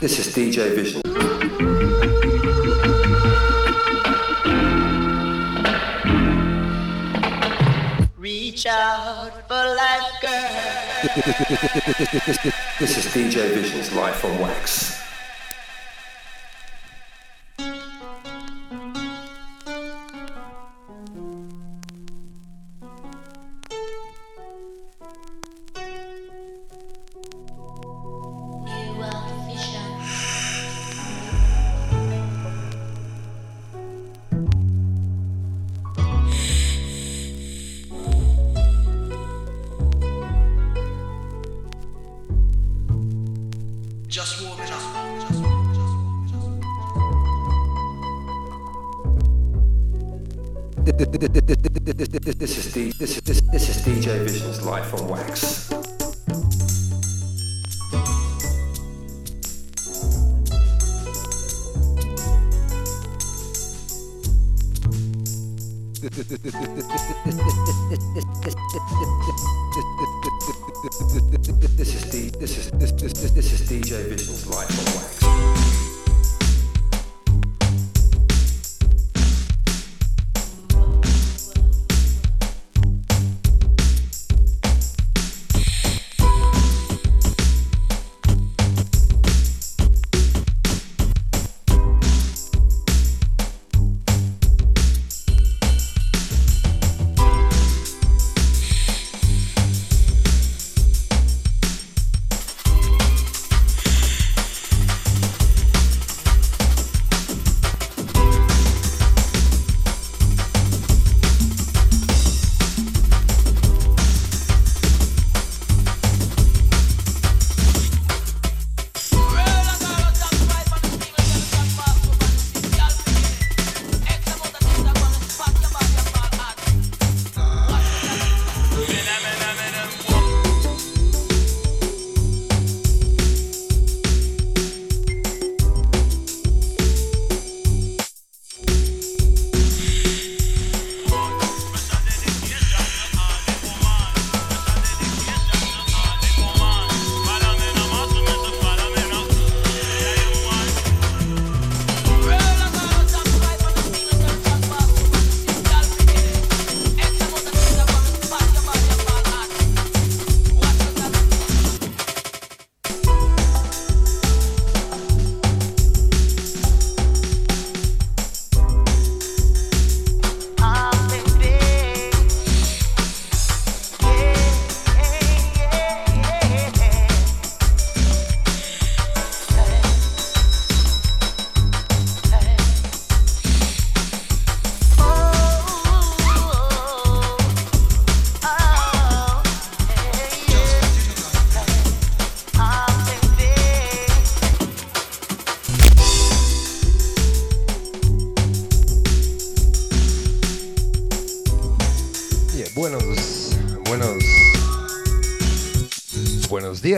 This, this, this, this, is, is DJ Vision. Reach out for life, girl. This is DJ Vision's Life on Wax.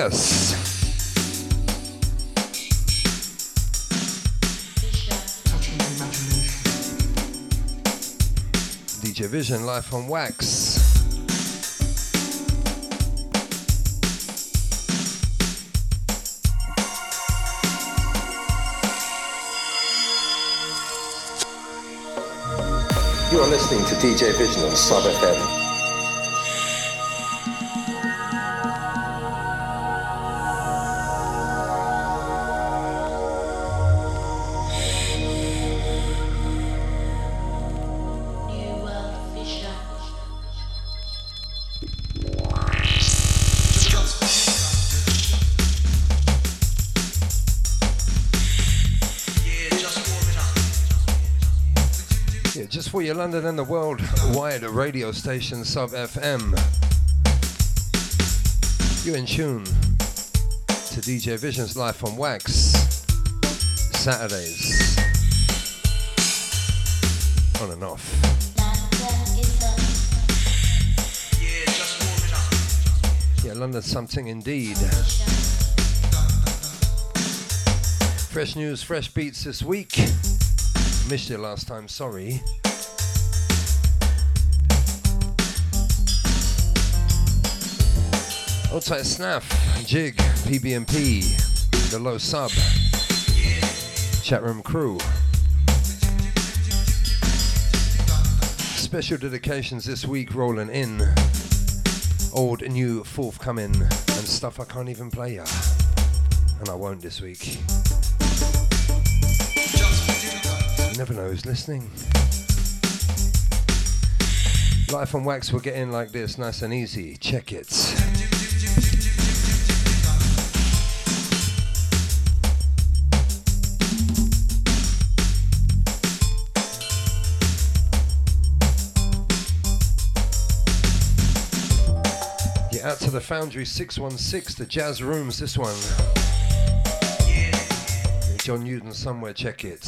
Buenos días. DJ Vision live on wax. You are listening to DJ Vision on Sub FM. For your London and the world wide radio station Sub FM. You're in tune to DJ Vision's Life on Wax. Saturdays. On and off. Yeah, London something indeed. Fresh news, fresh beats this week. Missed you last time, sorry. Outside Snaff, Jig, PBMP. the low sub, chat room crew. Special dedications this week rolling in. Old, new, forthcoming, and stuff I can't even play ya. And I won't this week. You never know who's listening. Life on wax will get in like this, nice and easy. Check it. The Foundry 616, the Jazz Rooms, this one. John Newton somewhere, check it.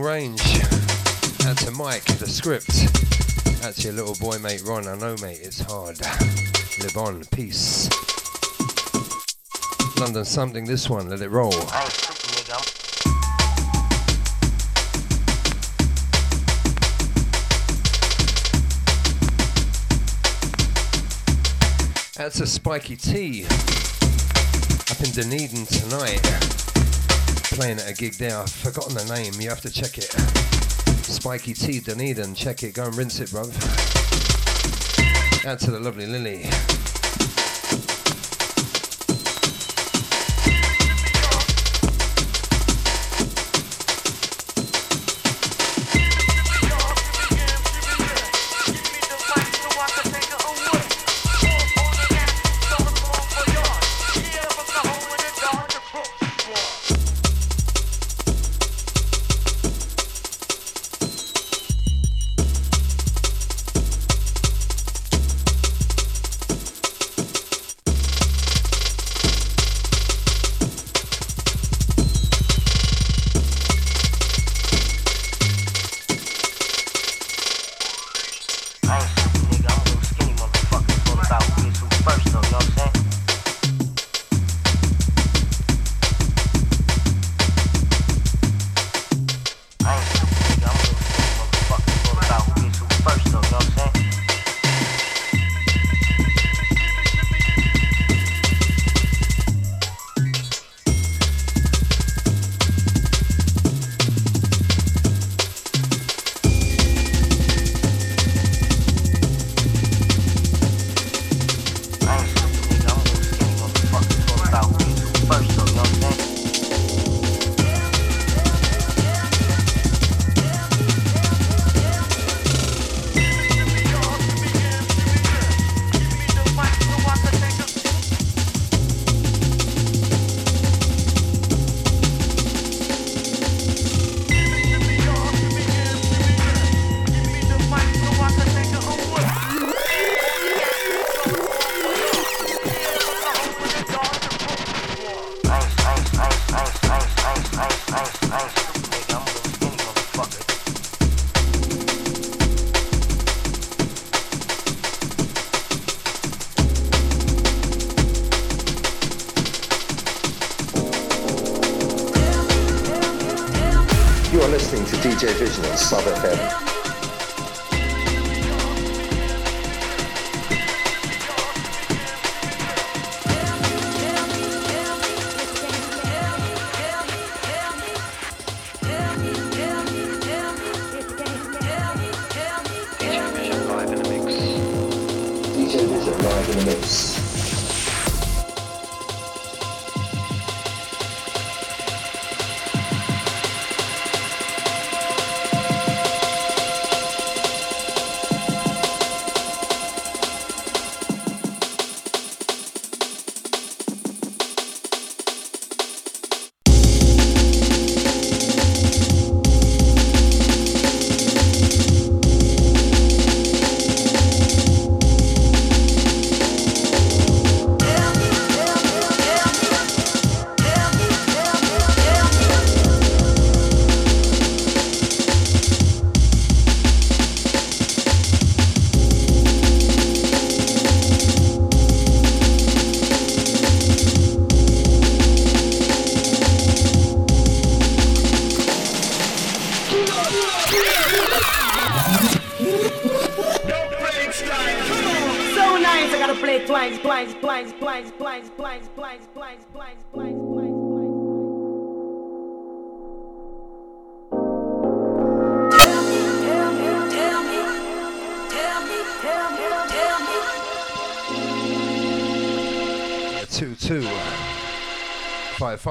Long range. Out to Mike, the script. Out to your little boy mate Ron. I know mate, it's hard. Live on, peace. London something, this one, let it roll. That's a spiky T up in Dunedin tonight playing at a gig there. I've forgotten the name. You have to check it. Spiky T Dunedin. Check it. Go and rinse it, bruv. Out to the lovely Lily.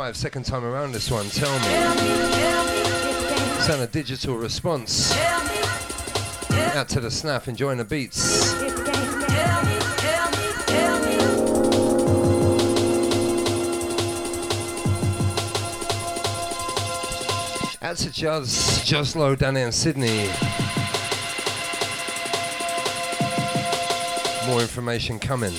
Five, second time around this one. Tell me. Sound a digital response. Out to the snap, enjoying the beats. Out to Juz, Juz Low down in Sydney. More information coming.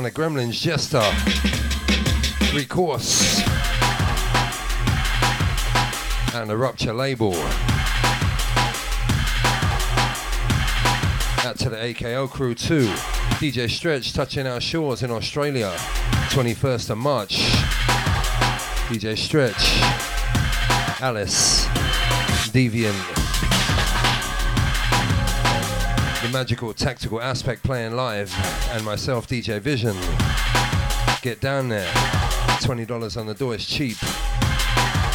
Son of Gremlins, Jester. Recourse. And the Rupture label. Out to the AKO crew too. DJ Stretch touching our shores in Australia. 21st of March. DJ Stretch. Alice. Deviant. Magical tactical aspect playing live. And myself, DJ Vision. Get down there. $20 on the door is cheap.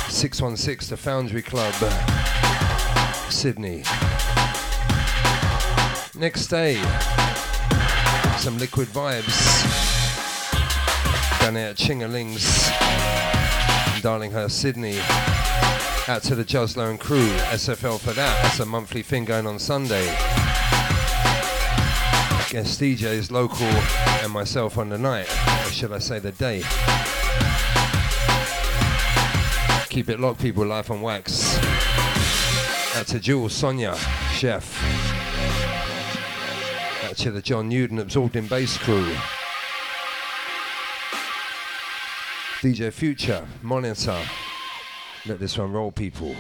616 The Foundry Club. Sydney. Next day, some liquid vibes. Down there at Chingalings, Darlinghurst, Sydney. Out to the Joslo and crew, SFL for that. That's a monthly thing going on Sunday. Guest DJs, local, and myself on the night, or should I say the day. Keep it locked, people. Life on wax. Out to Jules, Sonia, chef. Out to the John Newton absorbed in bass crew. DJ Future, monitor. Let this one roll, people.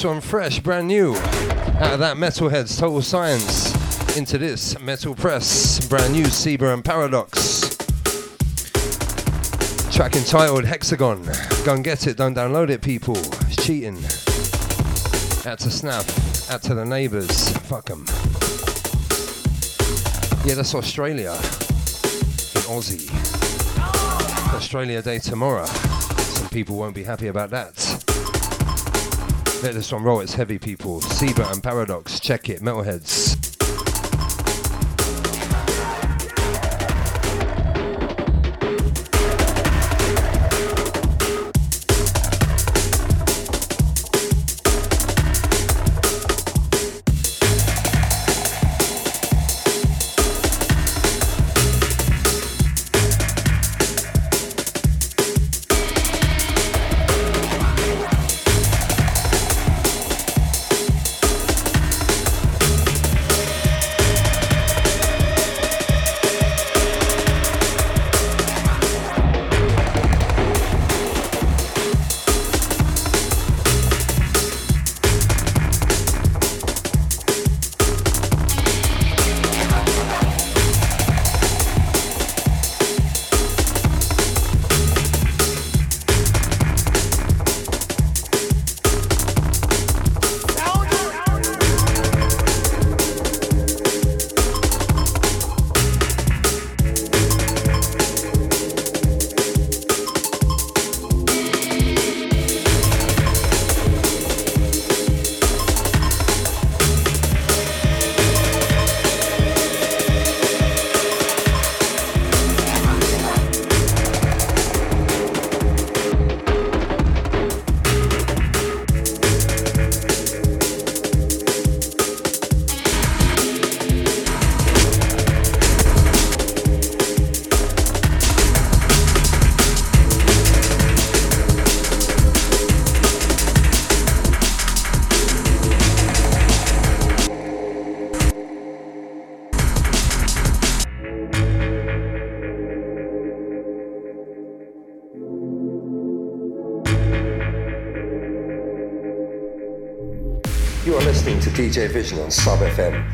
This one fresh, brand new. Out of that Metalheadz Total Science into this Metal Press, brand new Zebra and Paradox. Track entitled Hexagon. Go and get it, don't download it, people. It's cheating. Out to Snap, out to the neighbours. Fuck them. Yeah, that's Australia. In Aussie. Australia Day tomorrow. Some people won't be happy about that. Let this one roll, it's heavy, people. Zebra and Paradox, check it, Metalheadz. Vision on Sub FM.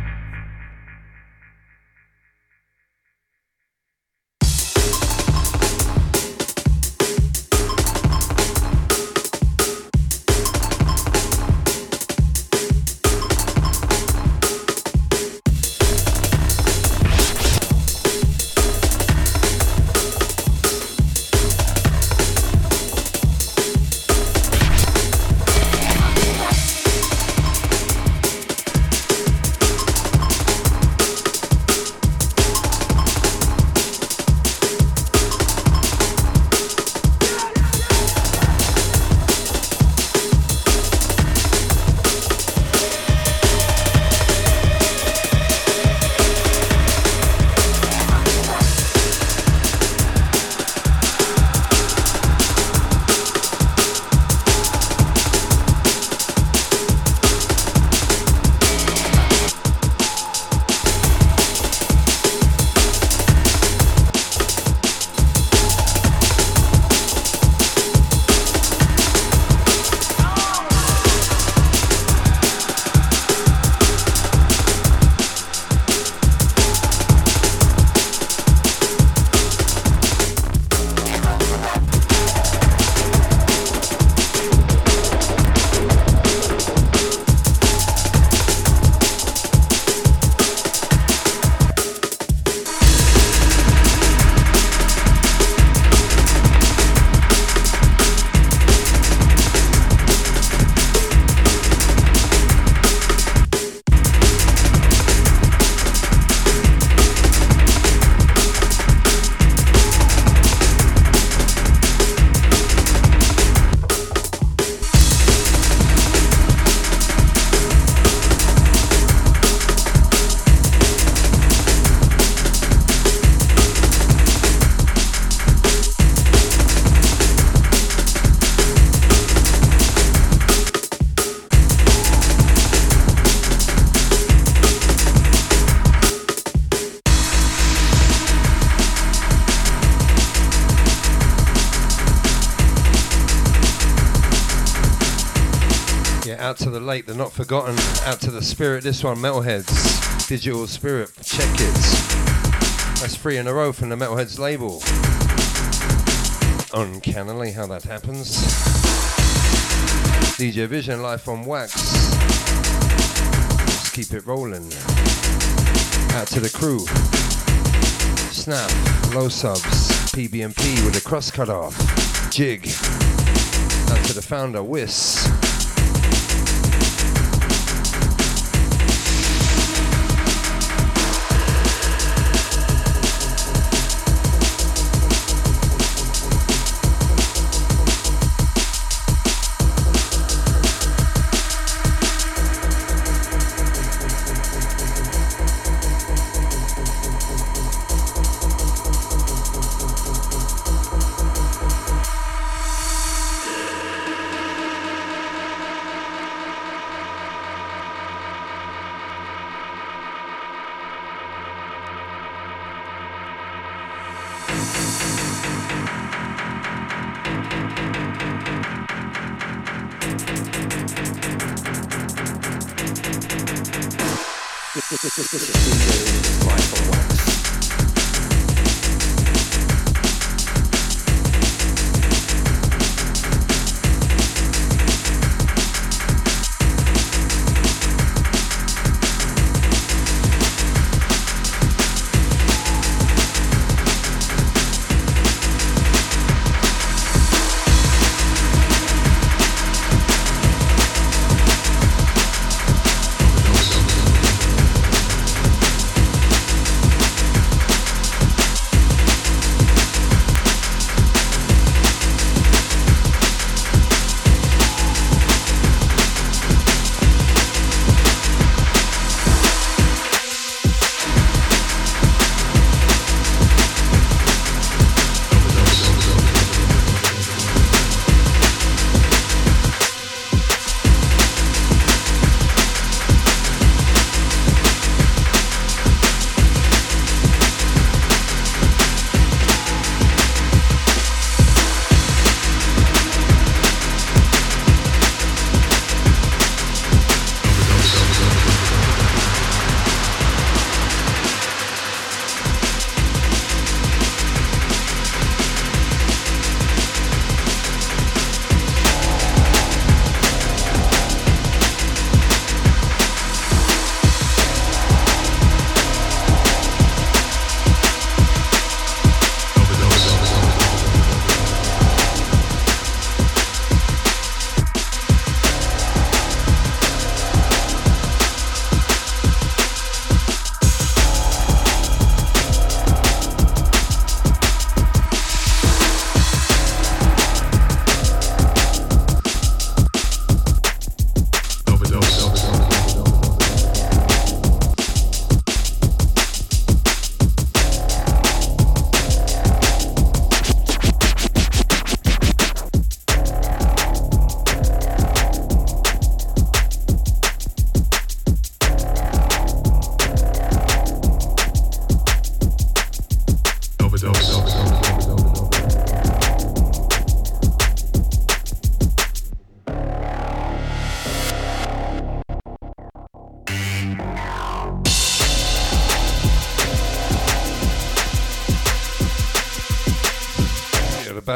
Late, they're not forgotten. Out to the spirit, this one, Metalheadz. Digital Spirit, check it. That's three in a row from the Metalheadz label. Uncannily how that happens. DJ Vision life on wax. Let's keep it rolling. Out to the crew. Snap, low subs, PBMP with a cross cut off. Jig. Out to the founder, Wiss.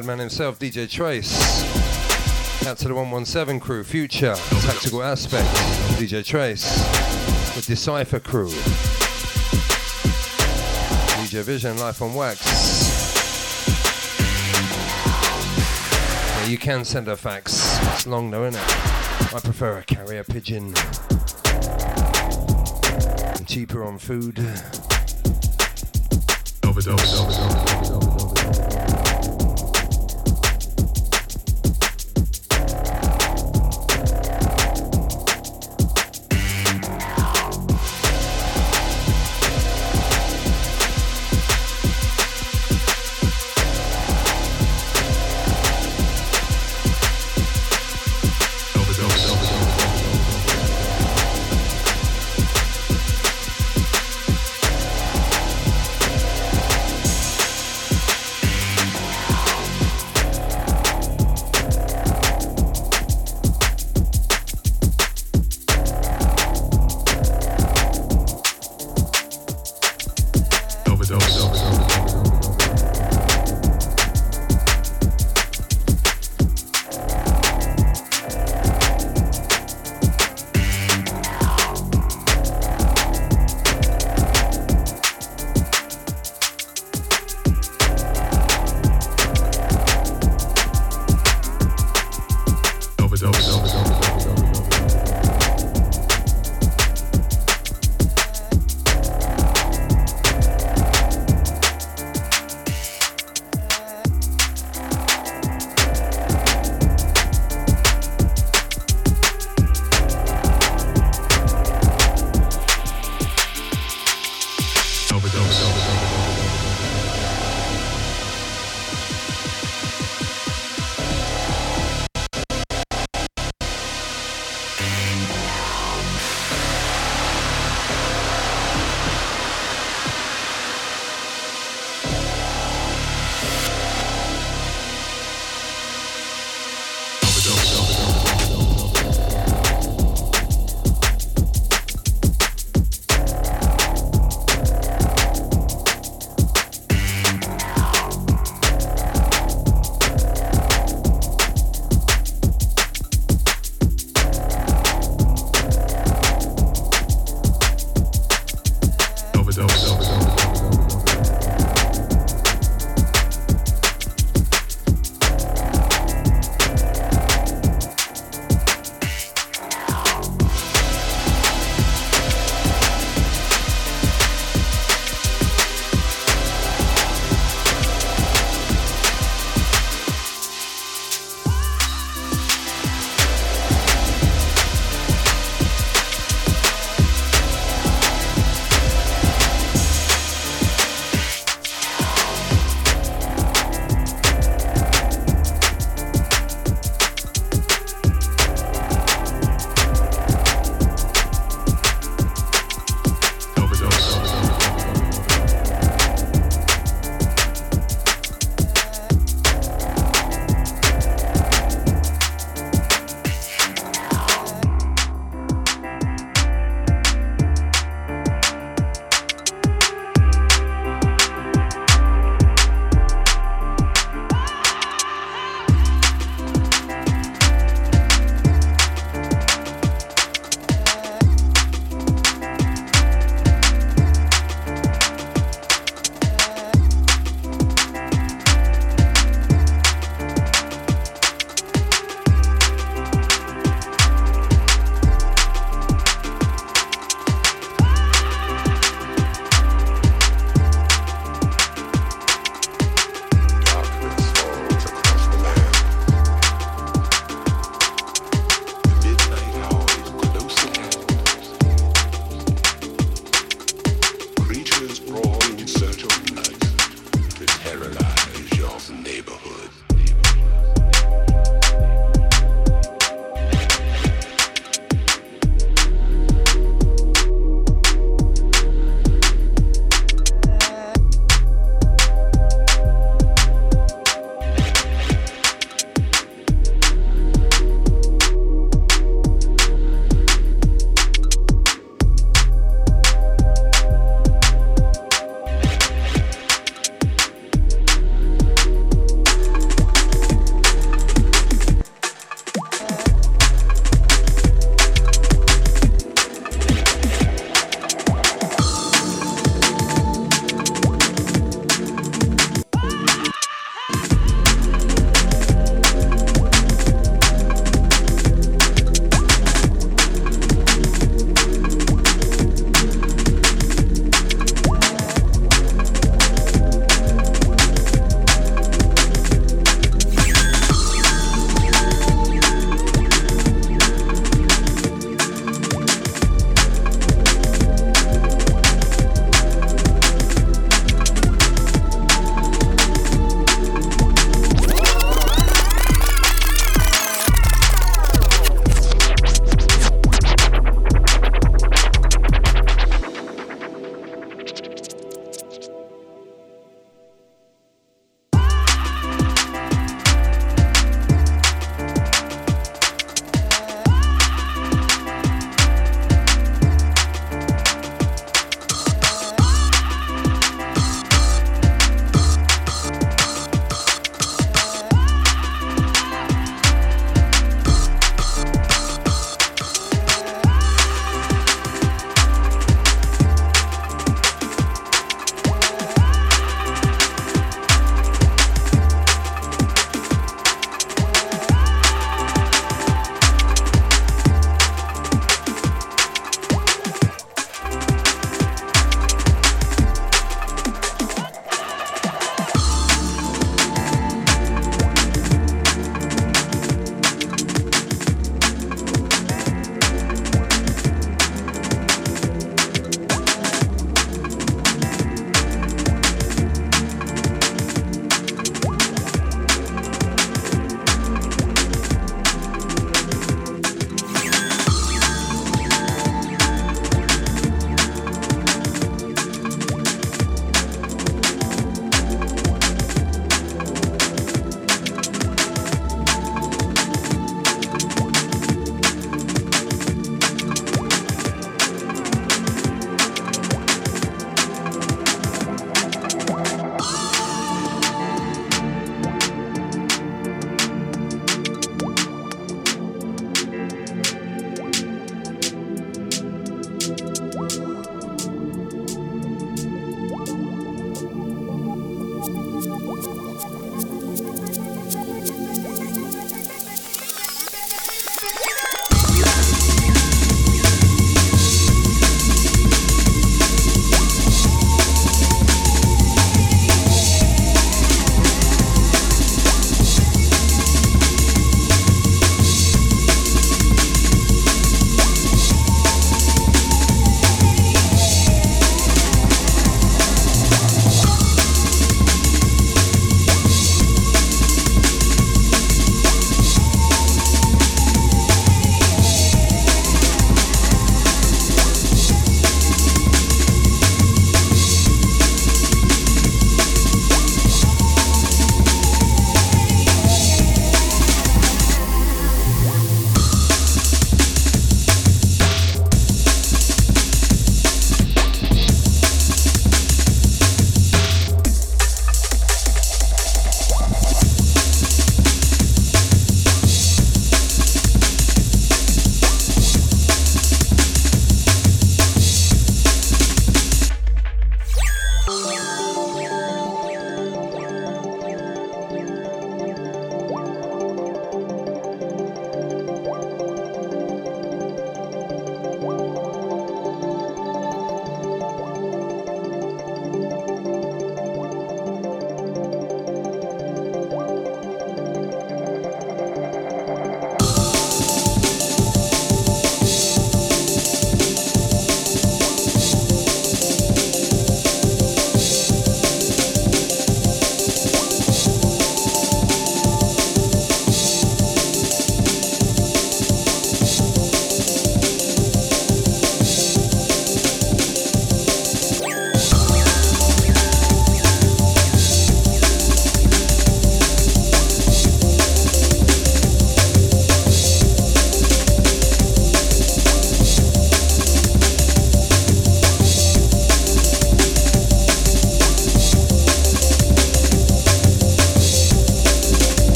Bad man himself, DJ Trace. Out to the 117 crew, Future, Tactical Aspect, DJ Trace, the Decipher crew, DJ Vision, Life on Wax. Yeah, you can send a fax. It's long though, isn't it? I prefer a carrier pigeon. And cheaper on food. this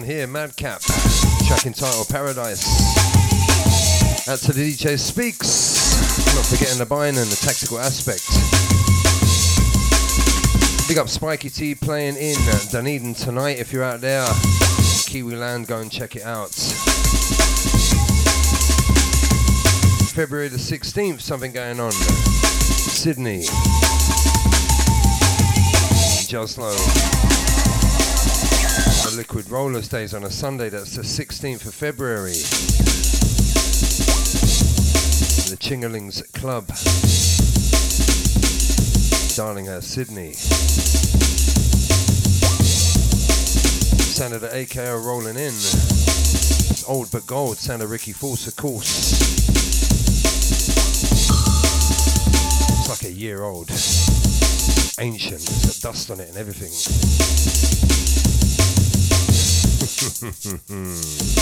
one here, Madcap, track entitled Paradise. Out to the DJ Speaks, not forgetting the buying and the tactical aspect. Big up Spiky T playing in Dunedin tonight. If you're out there, Kiwi Land, go and check it out. February the 16th, something going on. Sydney. Joslo. Liquid Roller stays on a Sunday, that's the 16th of February. The Chingalings Club. Darlinghurst, Sydney. Sound of the AKO rolling in. It's old but gold, sound of Ricky Force, of course. It's like a year old. Ancient, there's dust on it and everything. フフフ。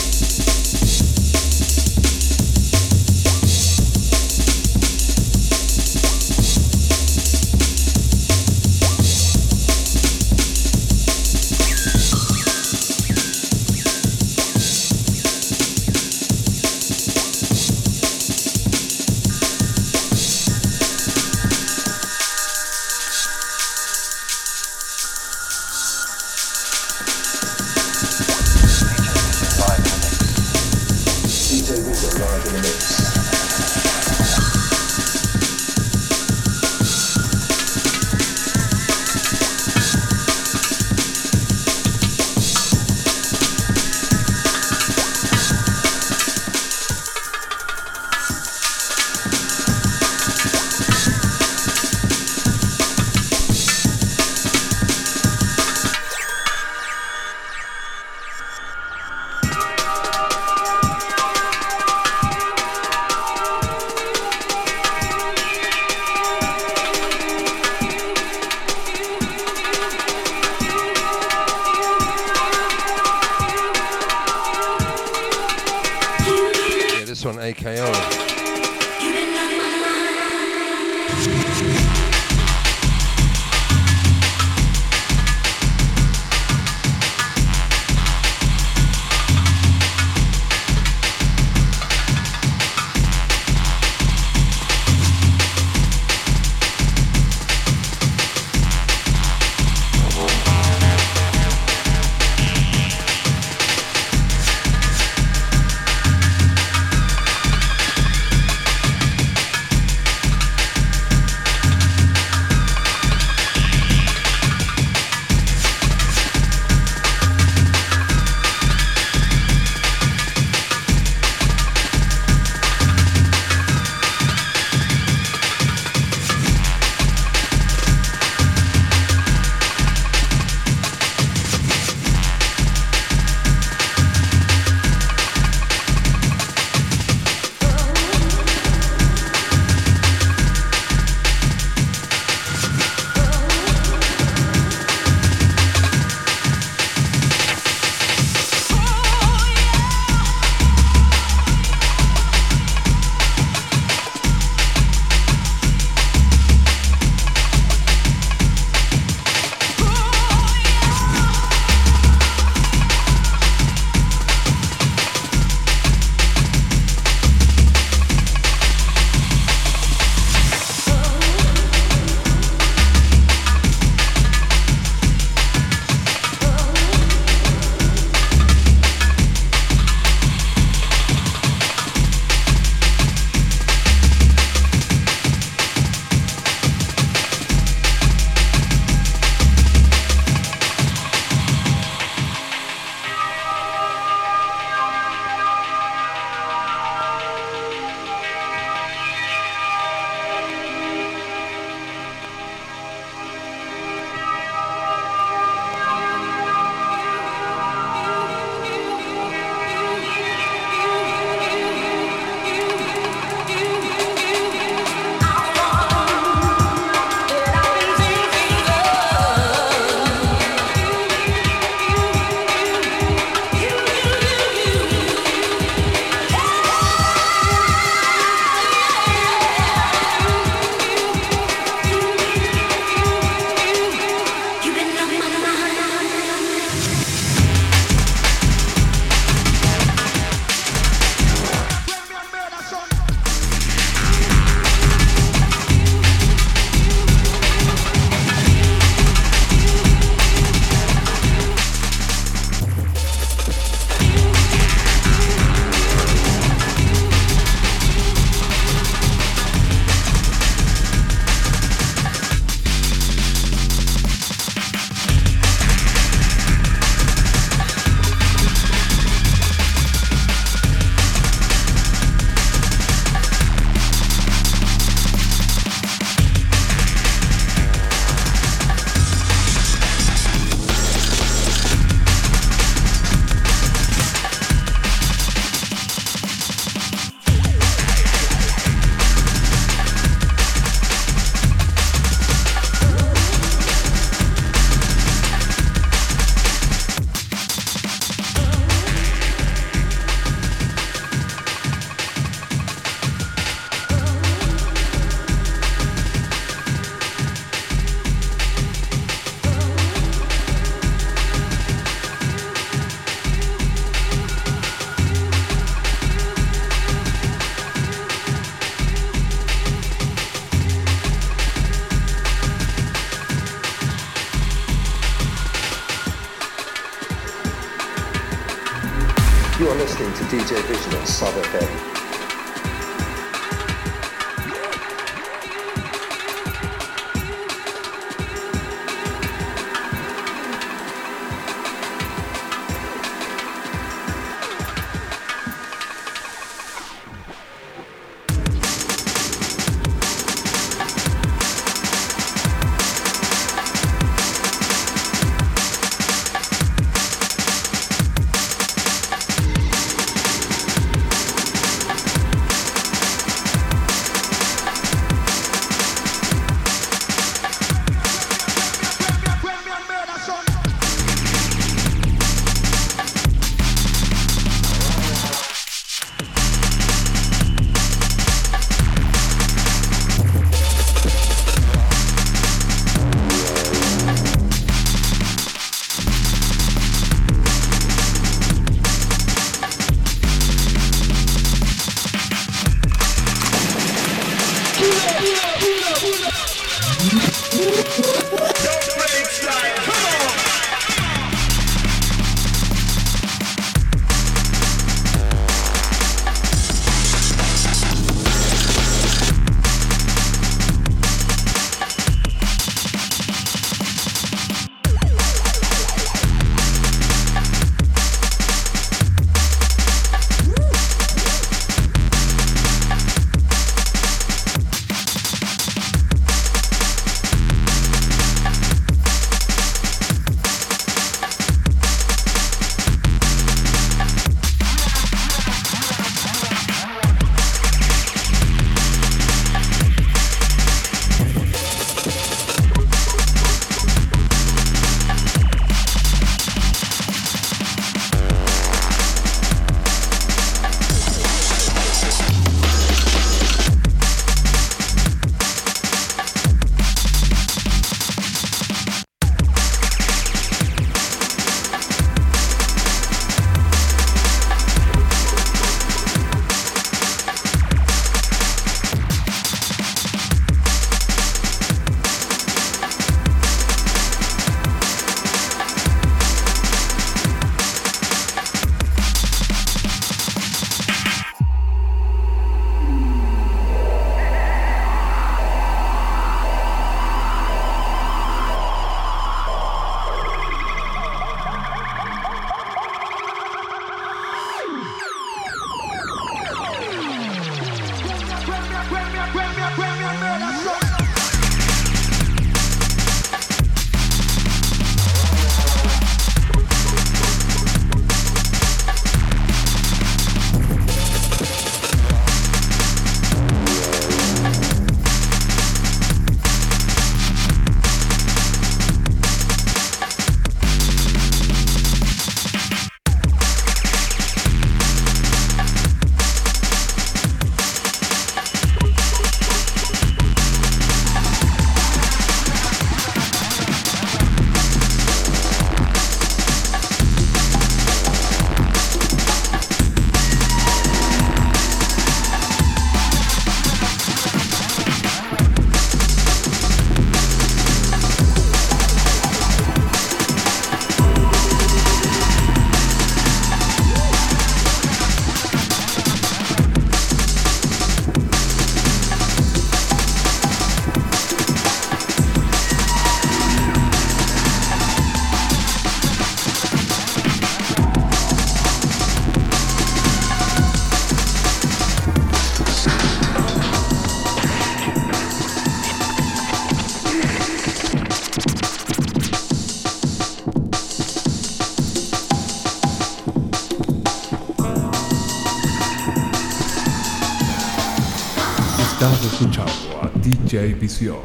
DJ Vision.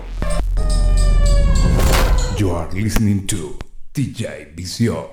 You are listening to DJ Vision,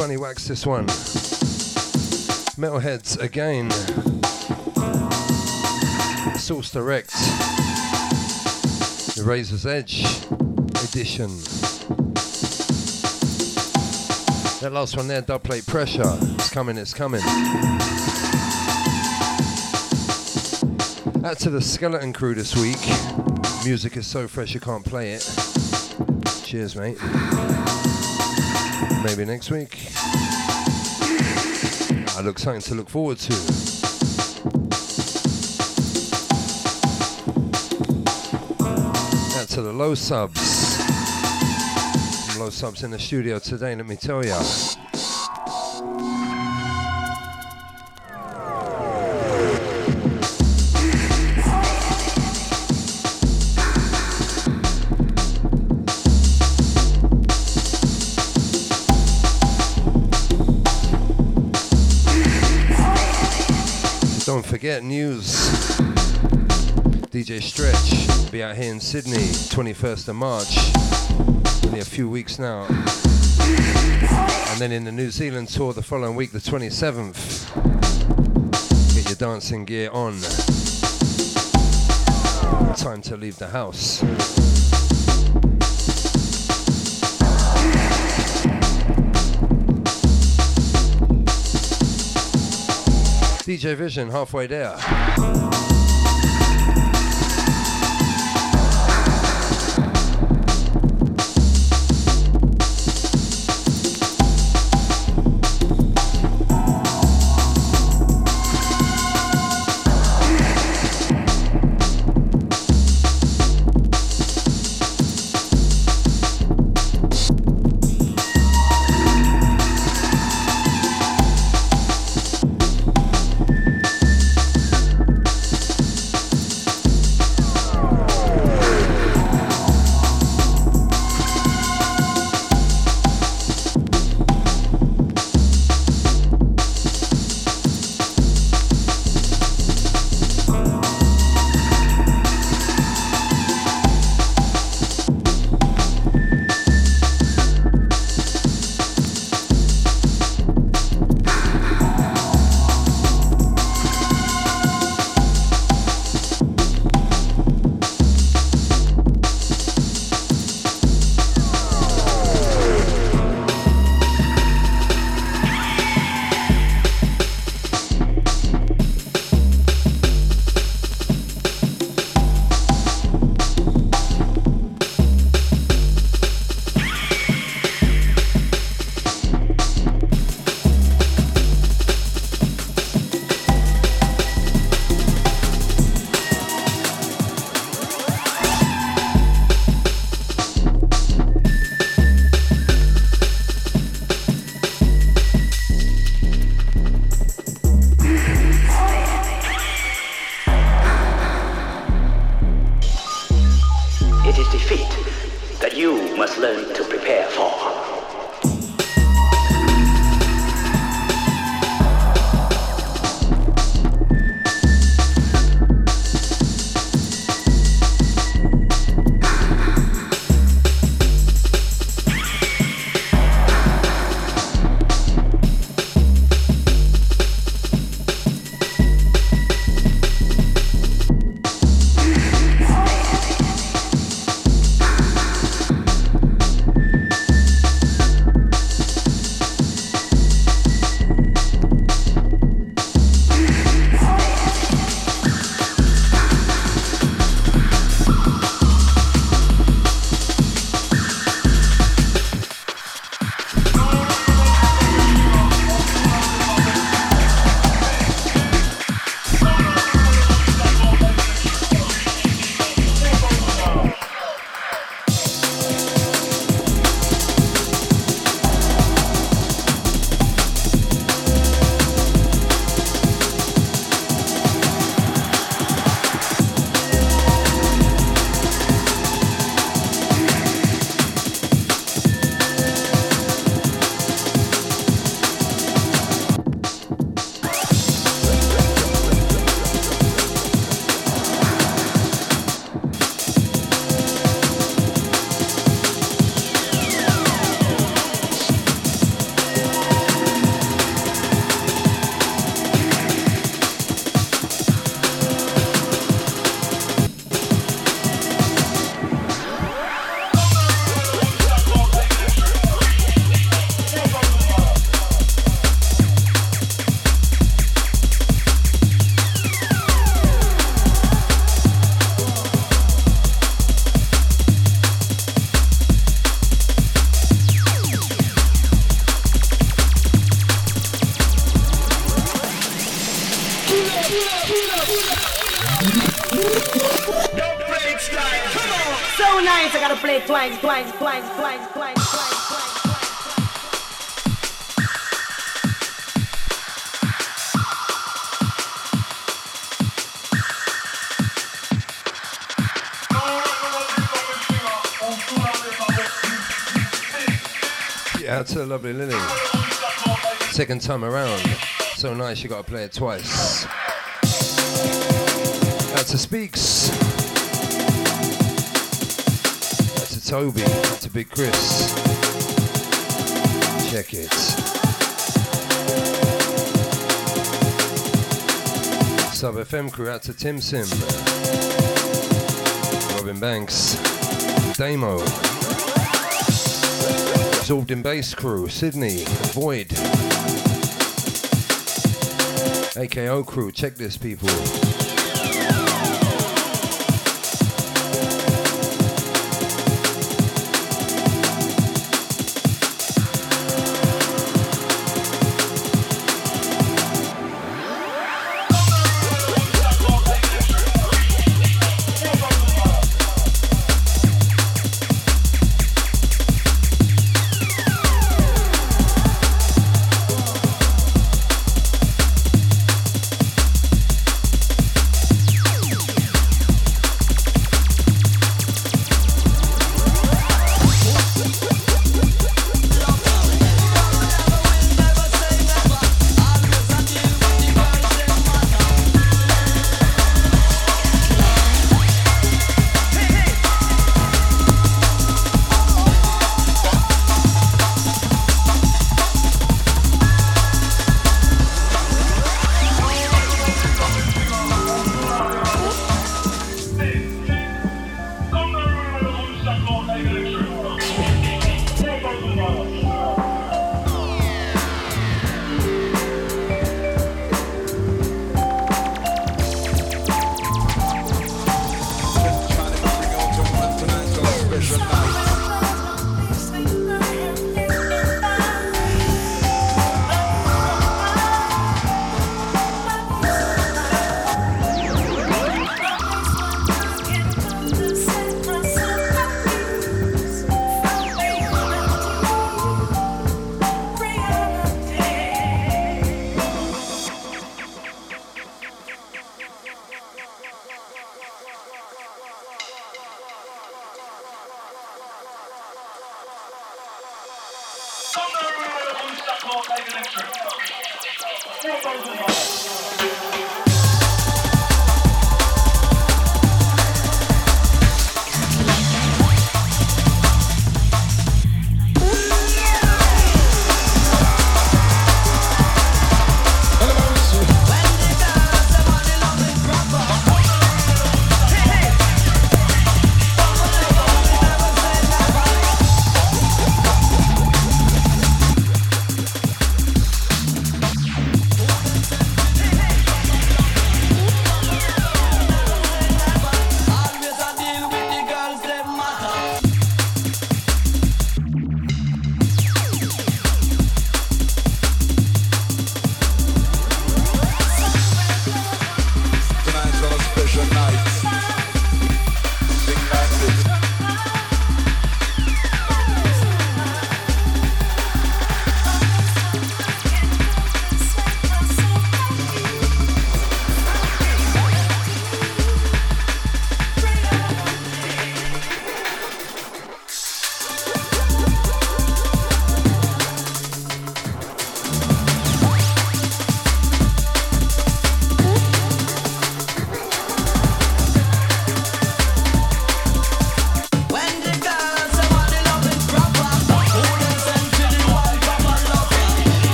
Bunny Wax this one. Metalheadz again. Source Direct. The Razor's Edge edition. That last one there, dub plate pressure. It's coming, it's coming. Out to the skeleton crew this week. Music is so fresh you can't play it. Cheers, mate. Maybe next week. I look something to look forward to. To the low subs. Some low subs in the studio today, let me tell ya. Forget news. DJ Stretch be out here in Sydney, 21st of March. Only a few weeks now. And then in the New Zealand tour the following week, the 27th. Get your dancing gear on. Time to leave the house. DJ Vision halfway there. Second time around. So nice, you gotta play it twice. Out to Speaks. Out to Toby. Out to Big Chris. Check it. Sub FM crew out to Tim Sim. Robin Banks. Damo. Absorbed in Bass Crew, Sydney, Void. AKO Crew, check this, people.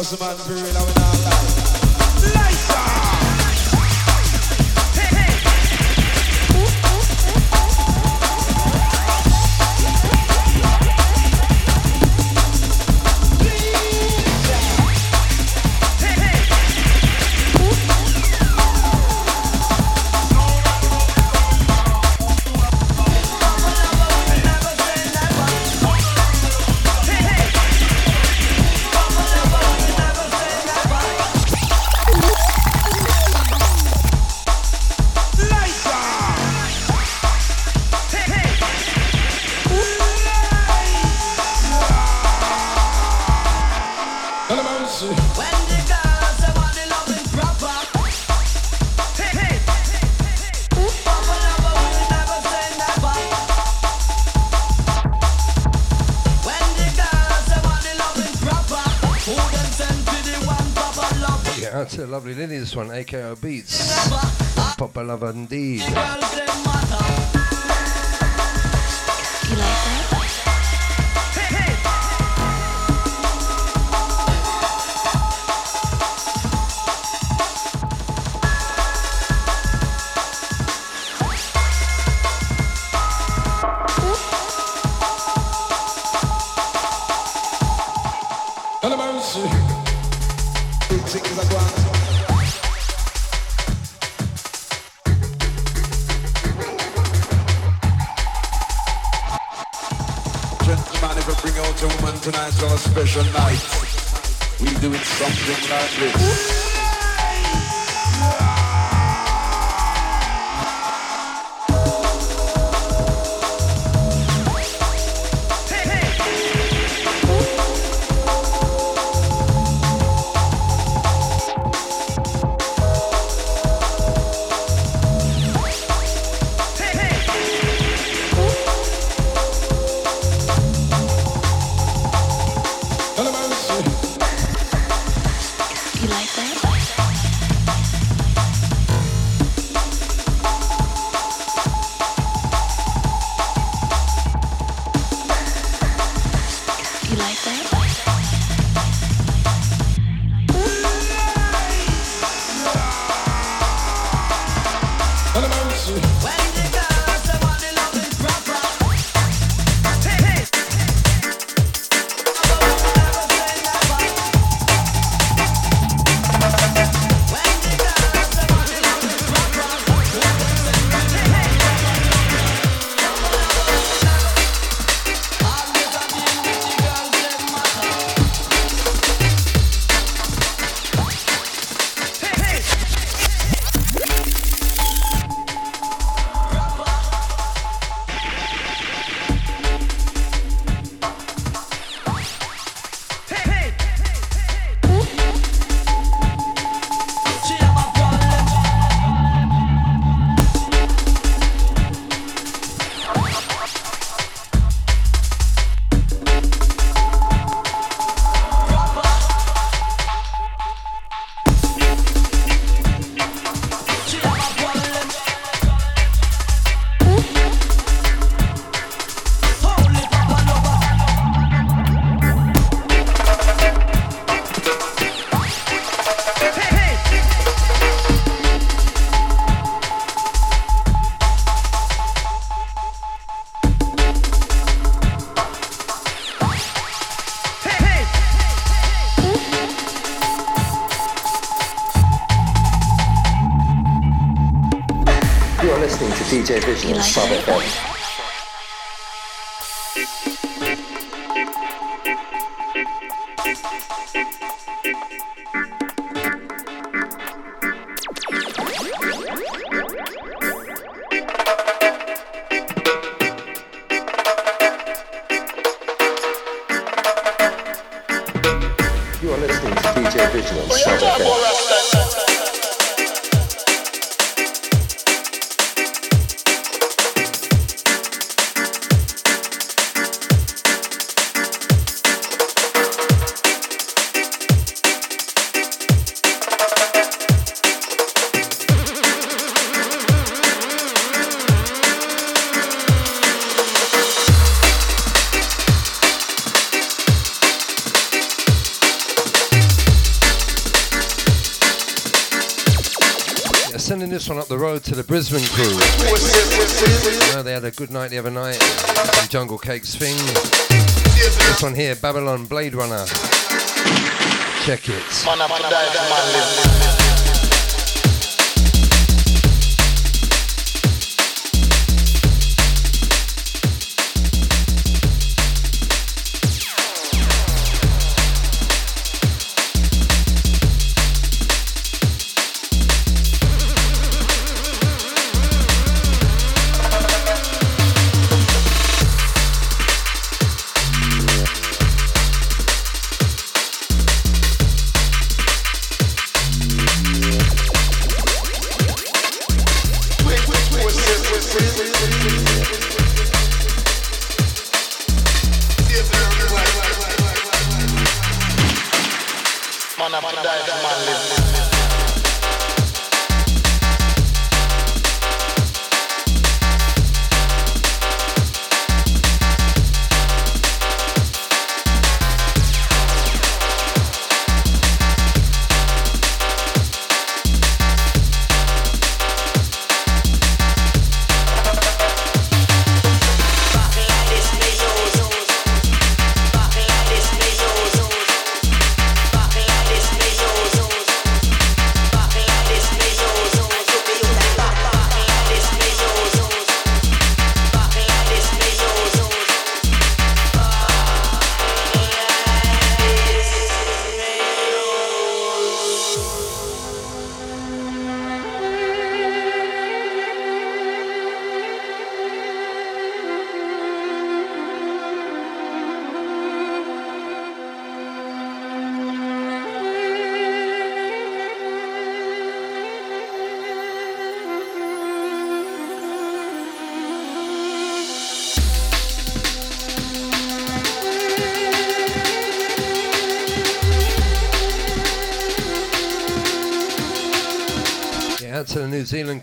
I go bon dia. Brisbane crew. They had a good night the other night. Jungle cake thing. This one here, Babylon Blade Runner. Check it.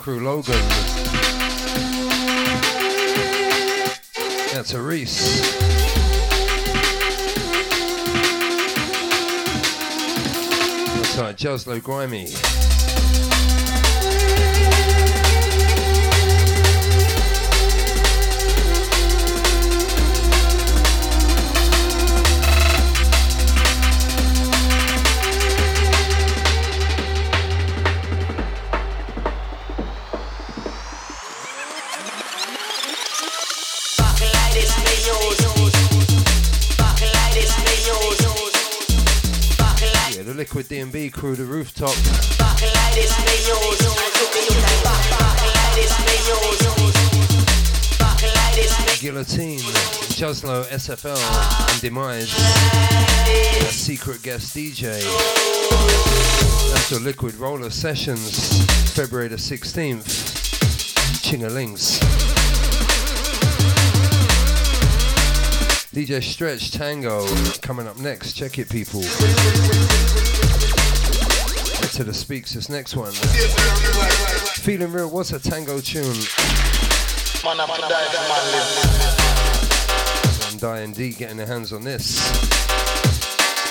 Crew, Logan. That's a Reese. That's right, Joslo Grimy. Liquid D&B crew, the rooftop. Guillotine, Joslo, SFL, and Demise. A secret guest DJ. That's your Liquid Roller Sessions, February the 16th. Chingalings. DJ Stretch Tango coming up next. Check it, people. To the speaks. This next one. Feeling real. What's a tango tune? Man to die for man live. And Die and D getting their hands on this.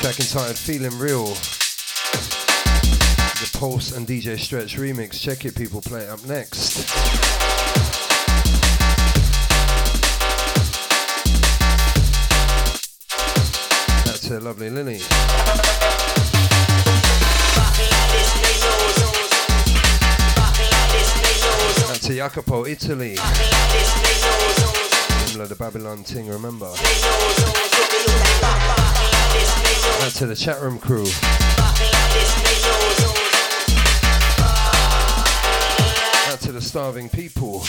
Track entitled Feeling Real. The Pulse and DJ Stretch remix. Check it, people. Play it up next. That's a lovely Lily. A Jacopo, Italy. Similar to Babylon Ting, remember? That's to the chat room crew. Out to the starving people.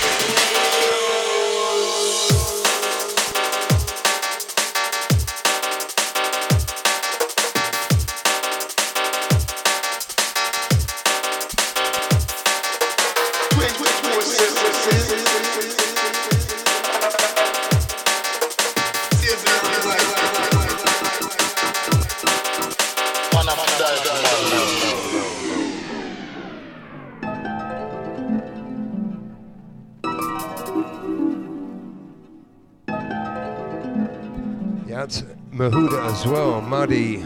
Mahuda as well. Muddy.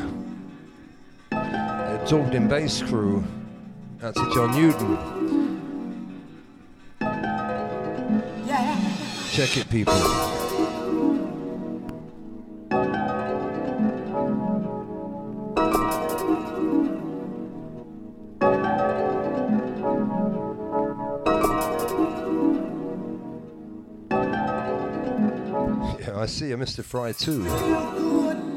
Dublin bass crew. That's to John Newton. Check it, people. You, Mr. Fry, too.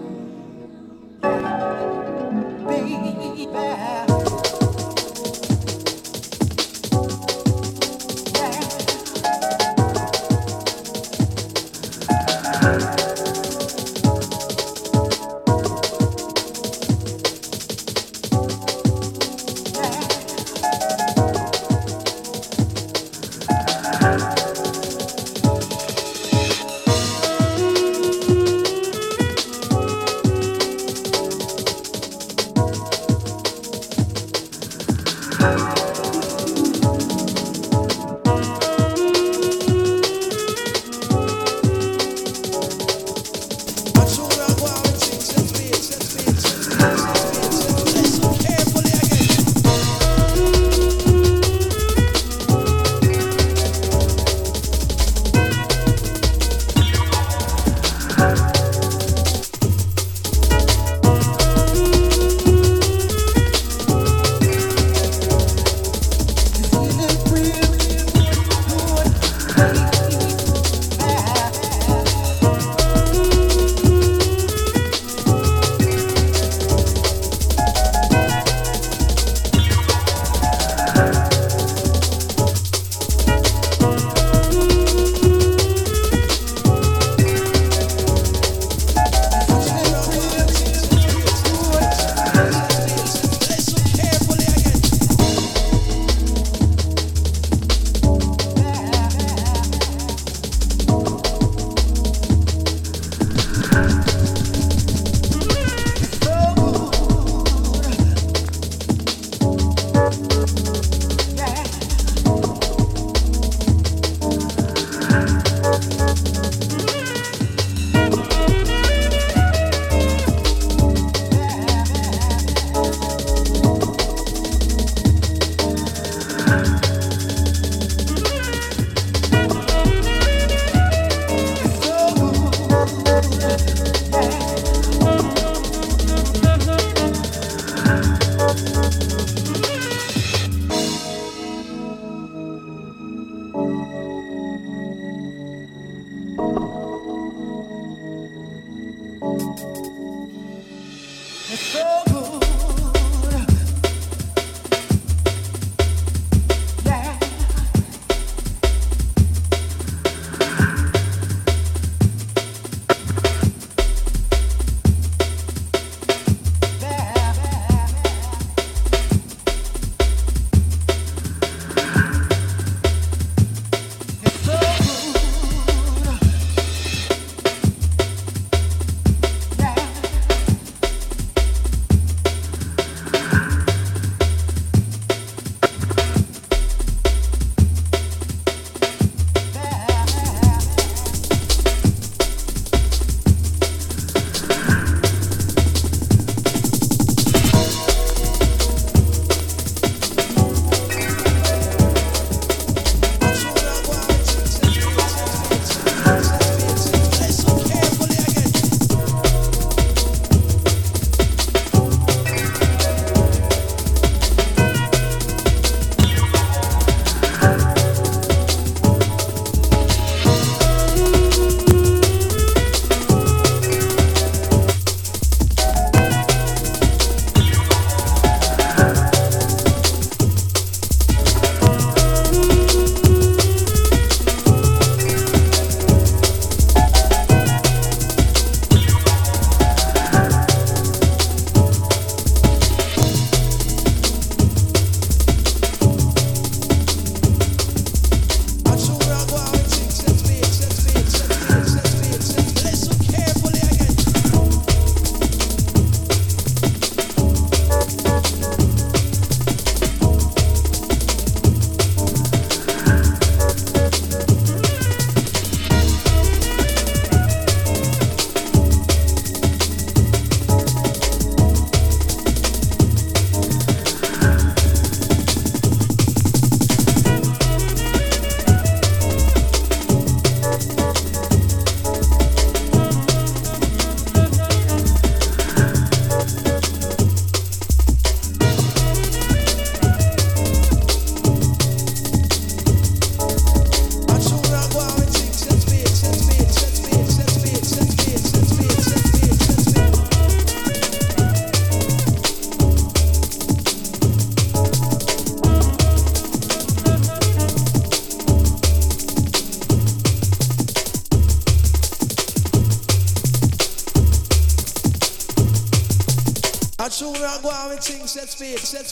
Things set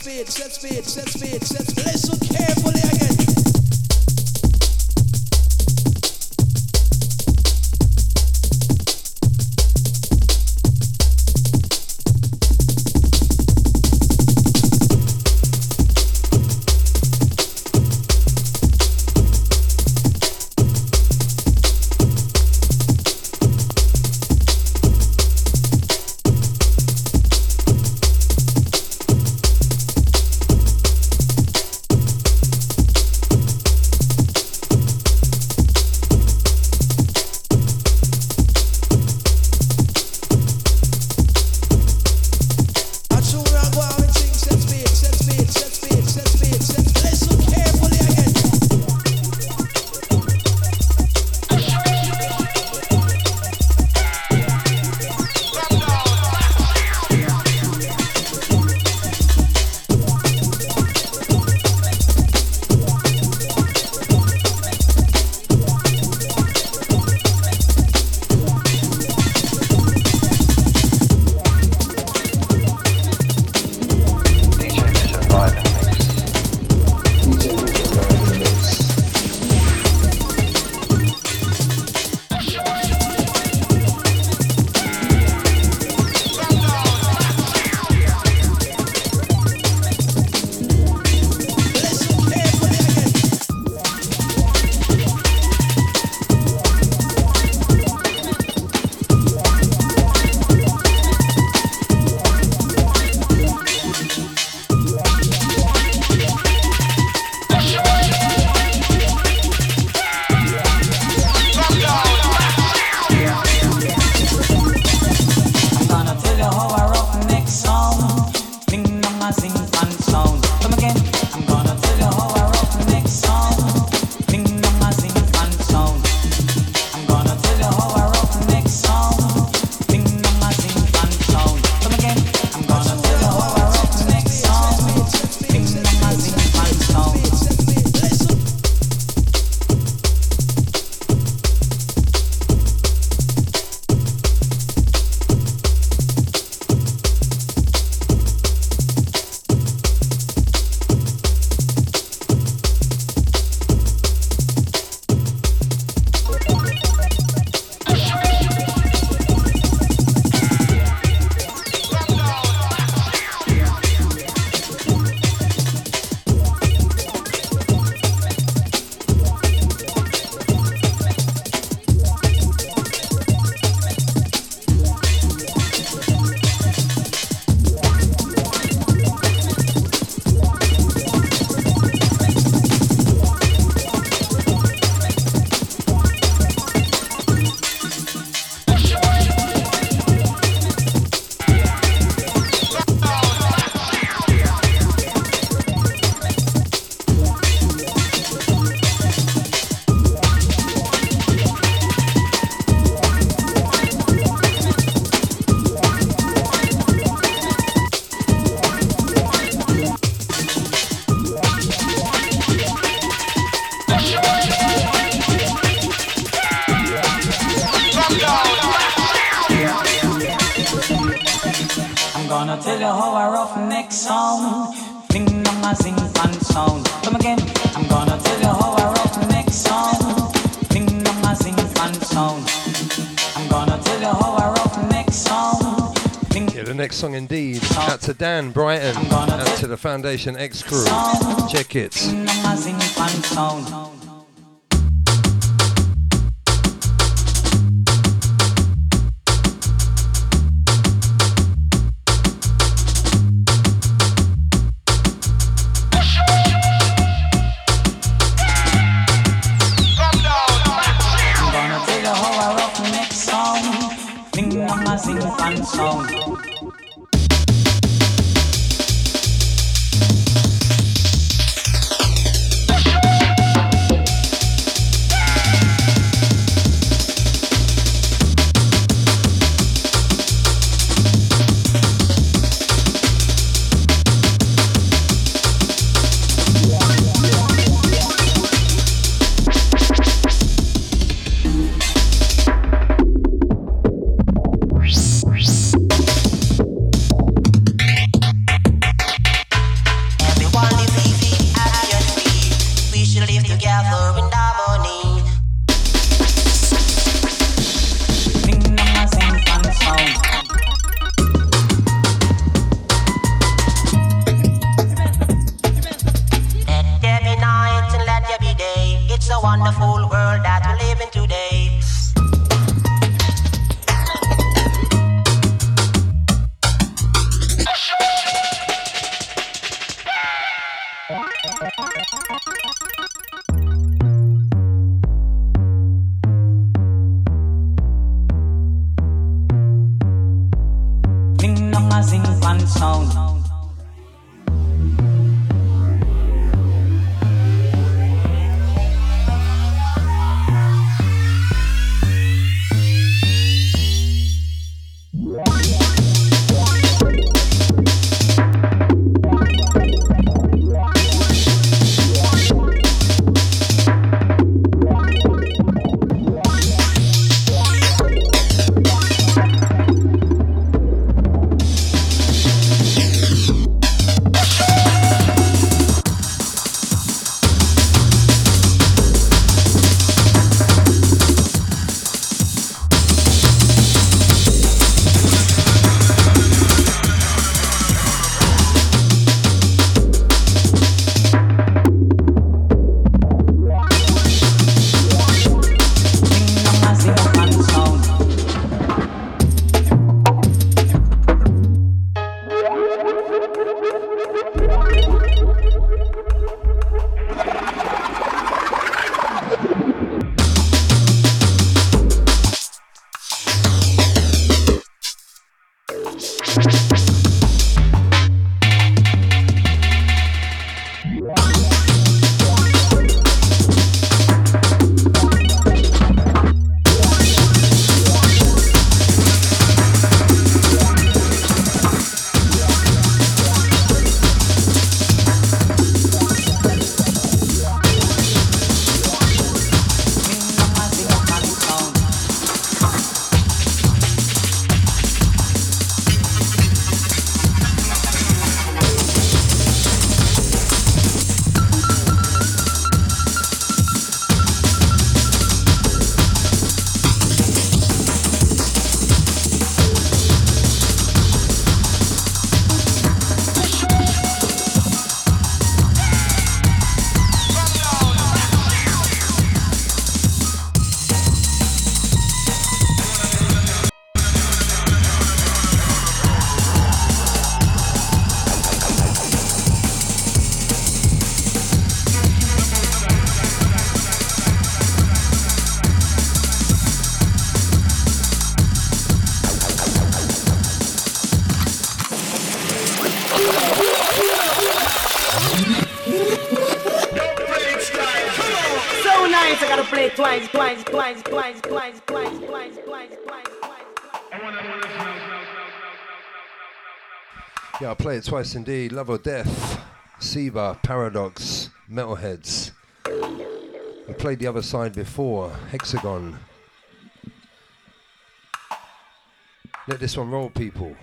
speed, set Foundation X Crew. Check it. dinh văn sau. it twice indeed. Love or Death, Seba, Paradox, Metalheadz. We played the other side before, Hexagon. Let this one roll, people.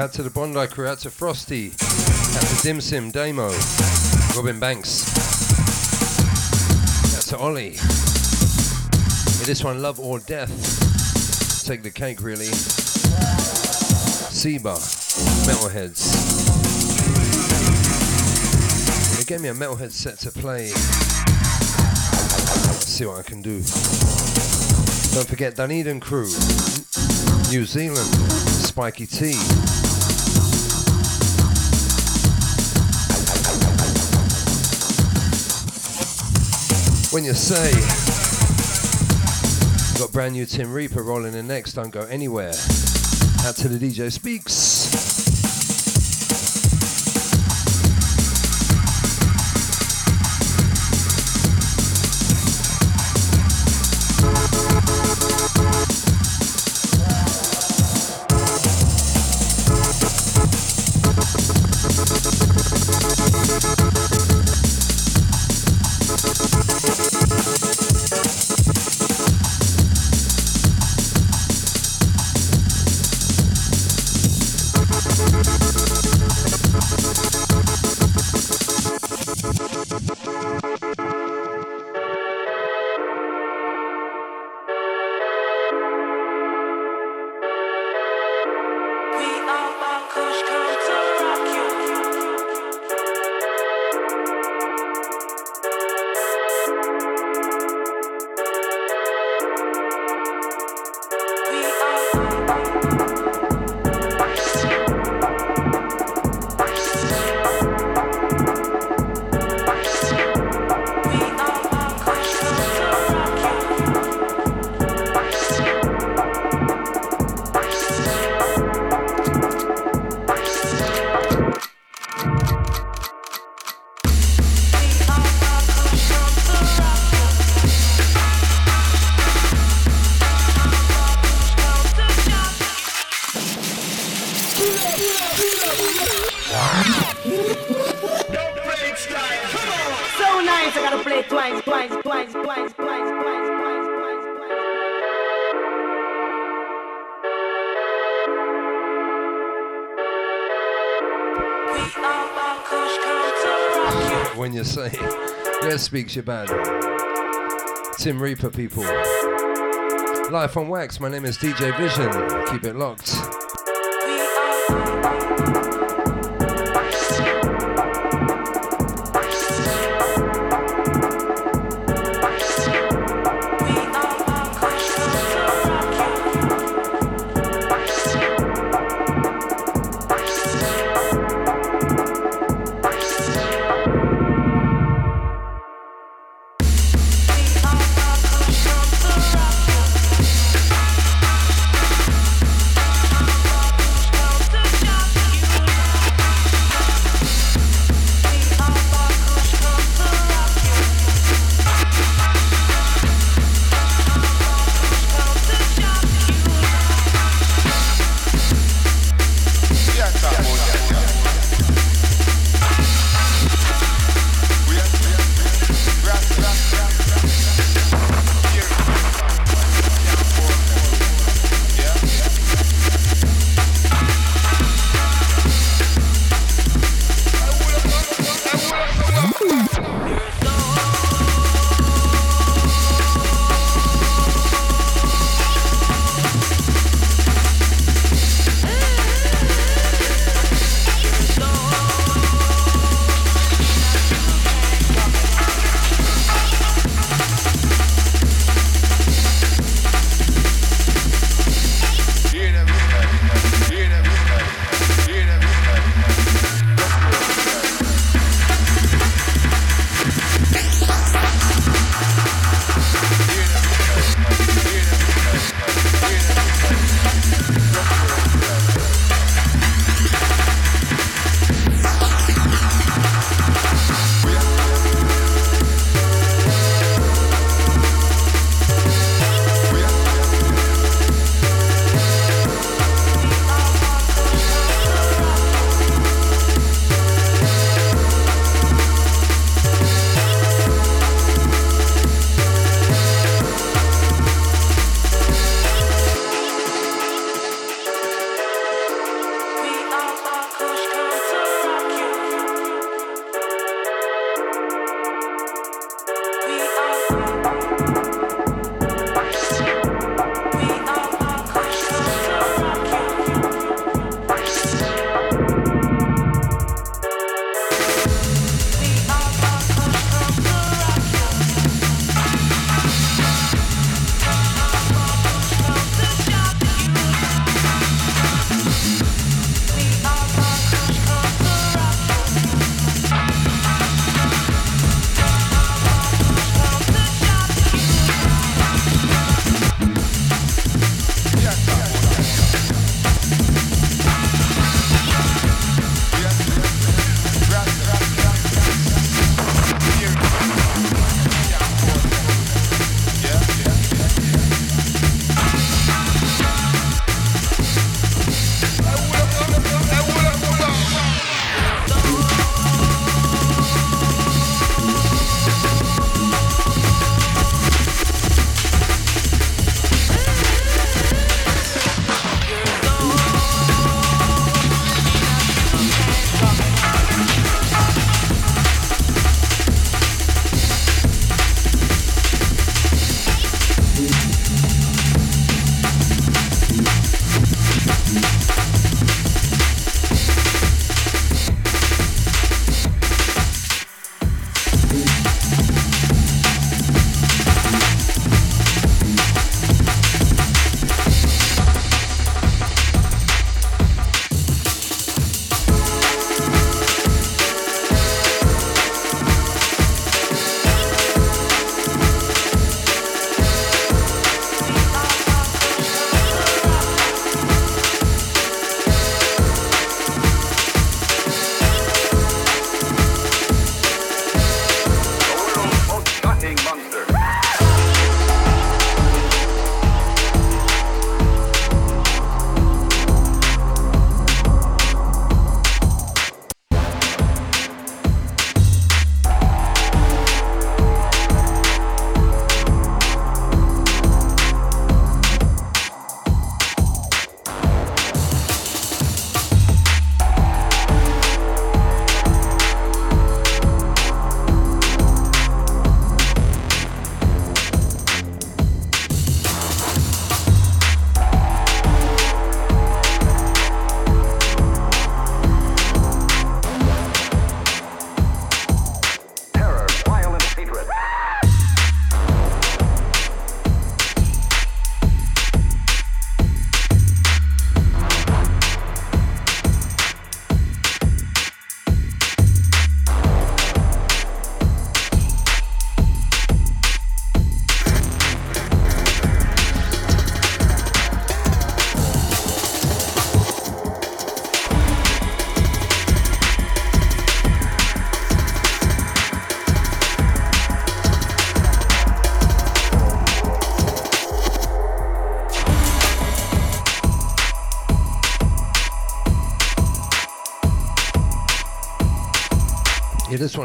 Out to the Bondi crew, out to Frosty, out to Dim Sim, Damo, Robin Banks, out to Ollie. This one, Love or Death. Take the cake, really. Seba, Metalheadz. They gave me a Metalhead set to play. Let's see what I can do. Don't forget Dunedin crew, New Zealand, Spiky T. When you say, got brand new Tim Reaper rolling in next, don't go anywhere. Out to the DJ Speaks. Speaks your bad. Tim Reaper, people. Life on Wax, my name is DJ Vision. Keep it locked.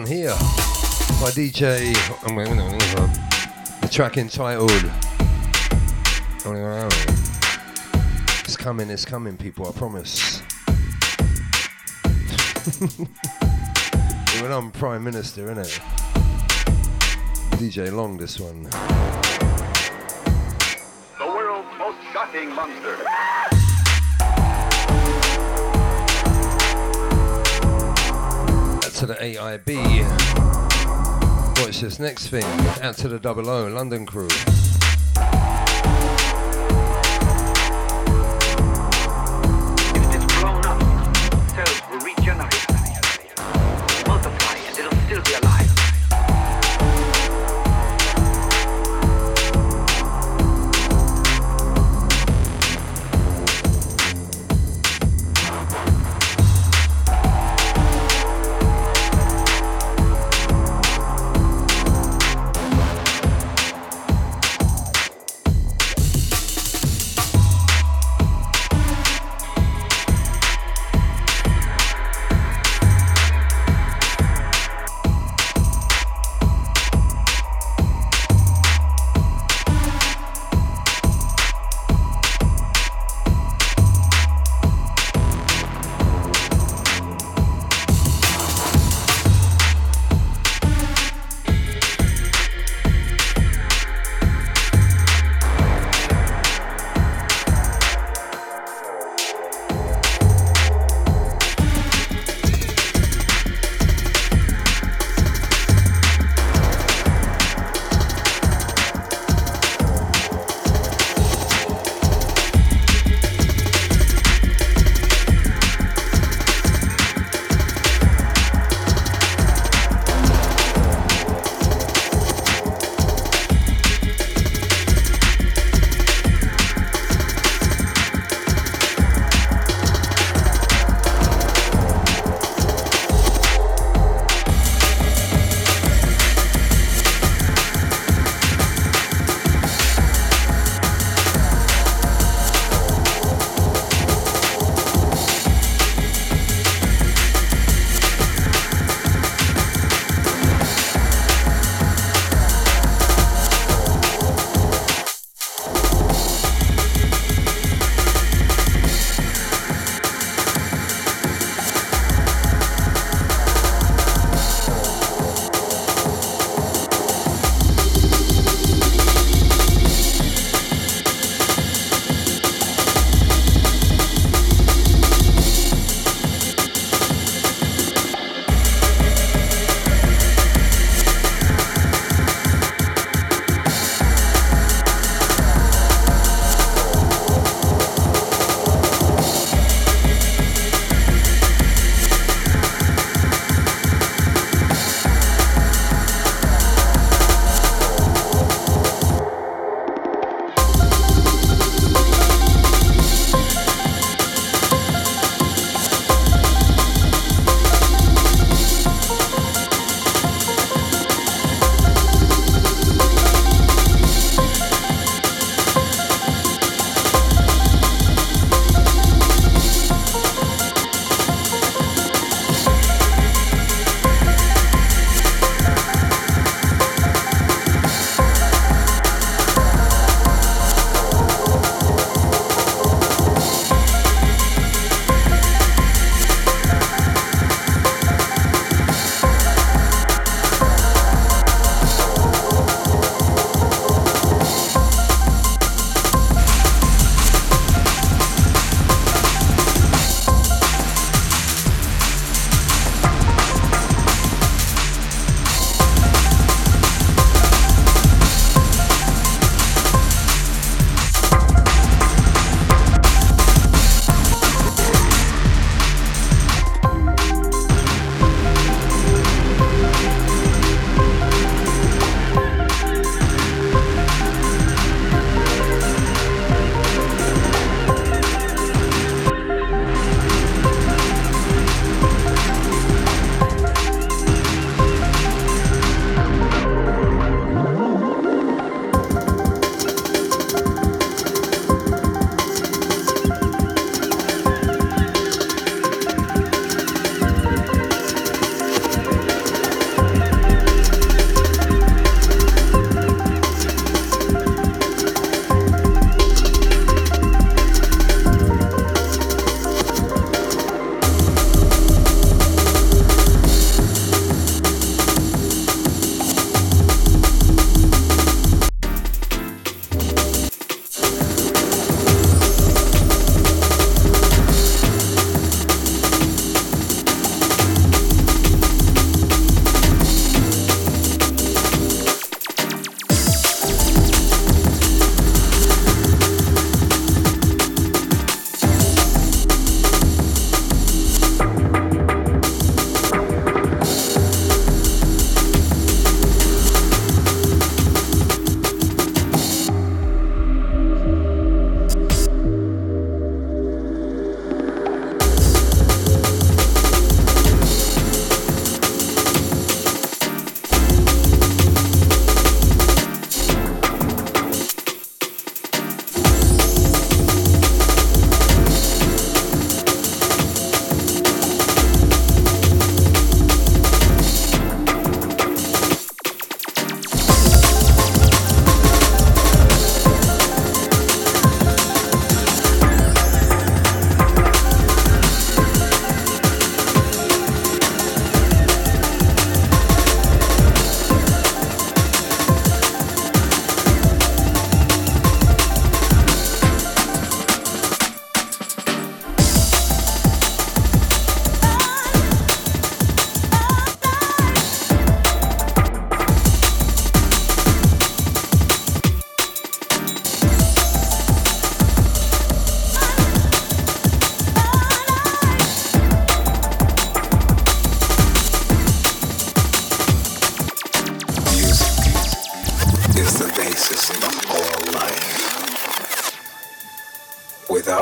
Here by DJ. Oh, the track entitled. Oh, it's coming, it's coming, people, I promise. when I'm Prime Minister, innit? DJ Long, this one. The world's most shocking monster. AIB. Watch this next thing. Out to the double O, London crew.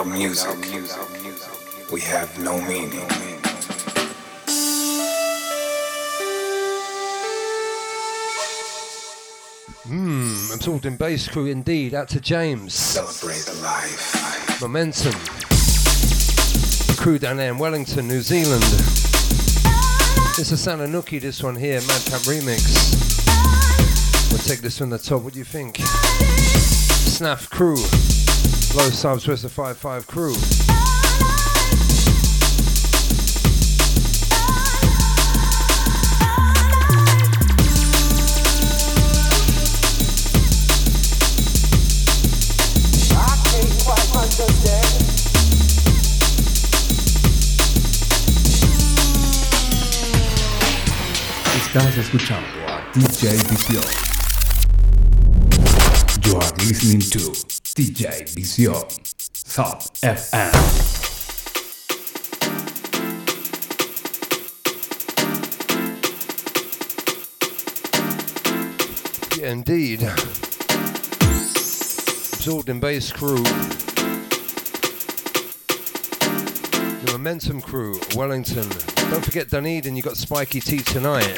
Without music, we have no meaning. Hmm, absorbed in bass crew indeed. Out to James. Celebrate life. Momentum. The crew down there in Wellington, New Zealand. It's a Sananuki, this one here, Madcap Remix. We'll take this from the top. What do you think? Snaff crew. Low subs, West of 5-5 crew. Estás escuchando a DJ Visión. You are listening to DJ Visión. Sub FM. Yeah, indeed. Absorbed in bass crew. The Momentum crew, Wellington. Don't forget Dunedin, you got Spiky T tonight.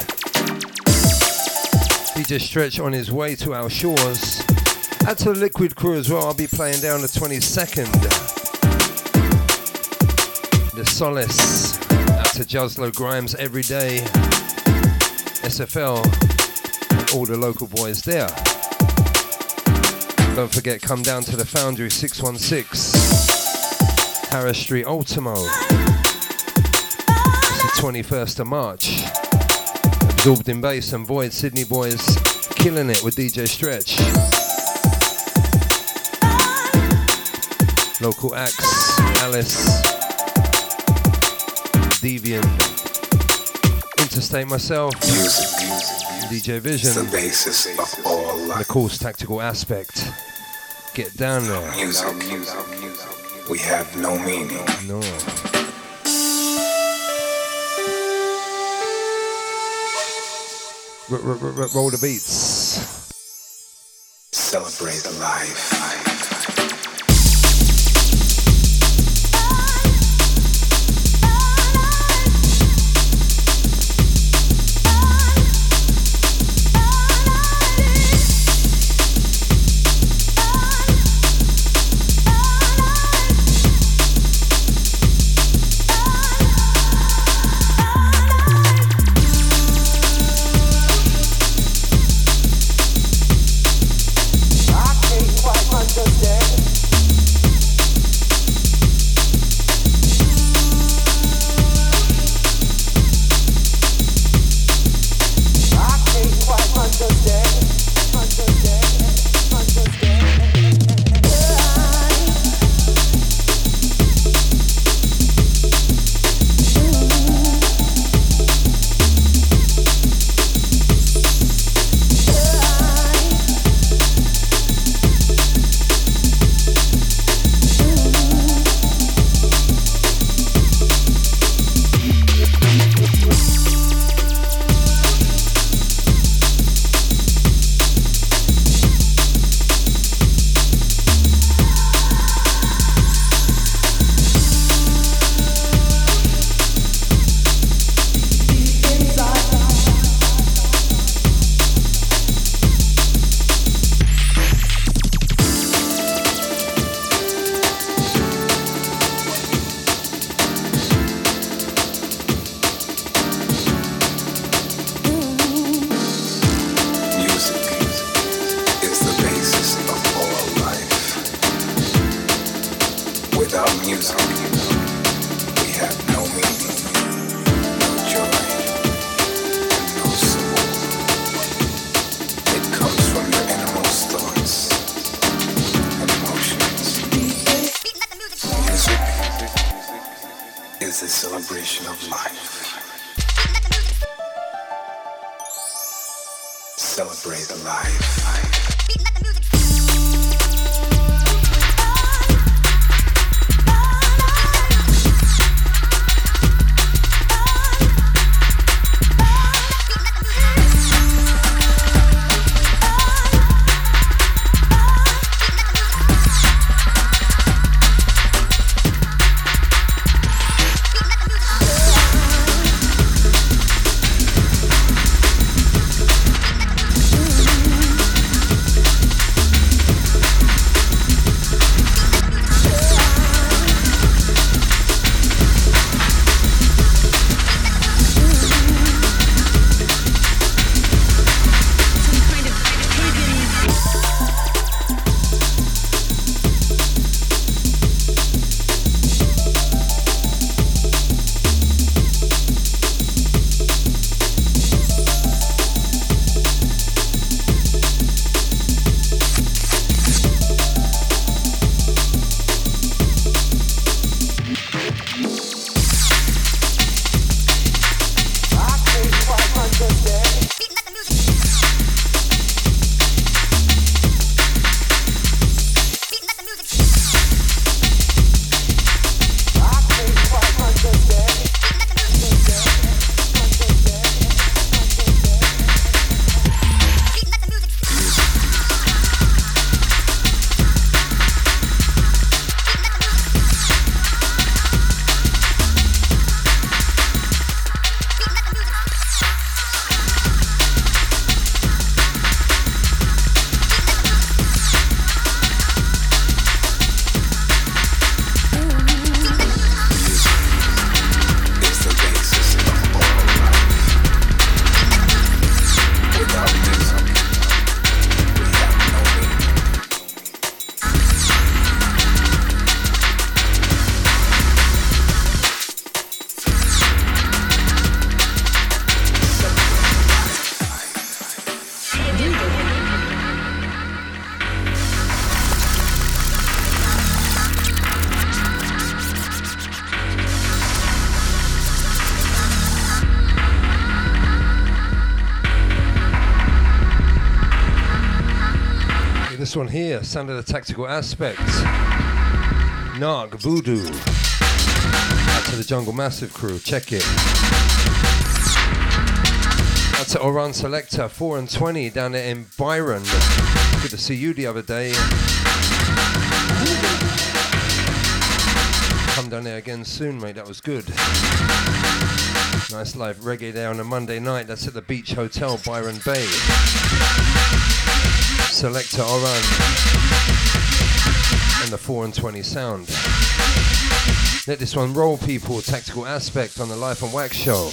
DJ Stretch on his way to our shores. Add to the Liquid crew as well, I'll be playing down the 22nd. The Solace. Out to Juslo Grimes every day. SFL all the local boys there. Don't forget, come down to the Foundry 616, Harris Street, Ultimo. It's the 21st of March. Absorbed in bass and Void Sydney boys killing it with DJ Stretch. Local acts, Alice, Deviant, Interstate myself, DJ Vision, the basis of all and of course Tactical Aspect. Get down there. Music, we have no meaning. No. R- r- r- roll the beats. Celebrate life. Of the Tactical Aspect. Narc, Voodoo. Out to the Jungle Massive crew, check it. Out to Oran Selector, 4 and 20 down there in Byron. Good to see you the other day. Come down there again soon, mate. That was good. Nice live reggae there on a Monday night. That's at the Beach Hotel, Byron Bay. Selector Oran and the 4 and 20 sound. Let this one roll, people. Tactical aspect on the Life On Wax show.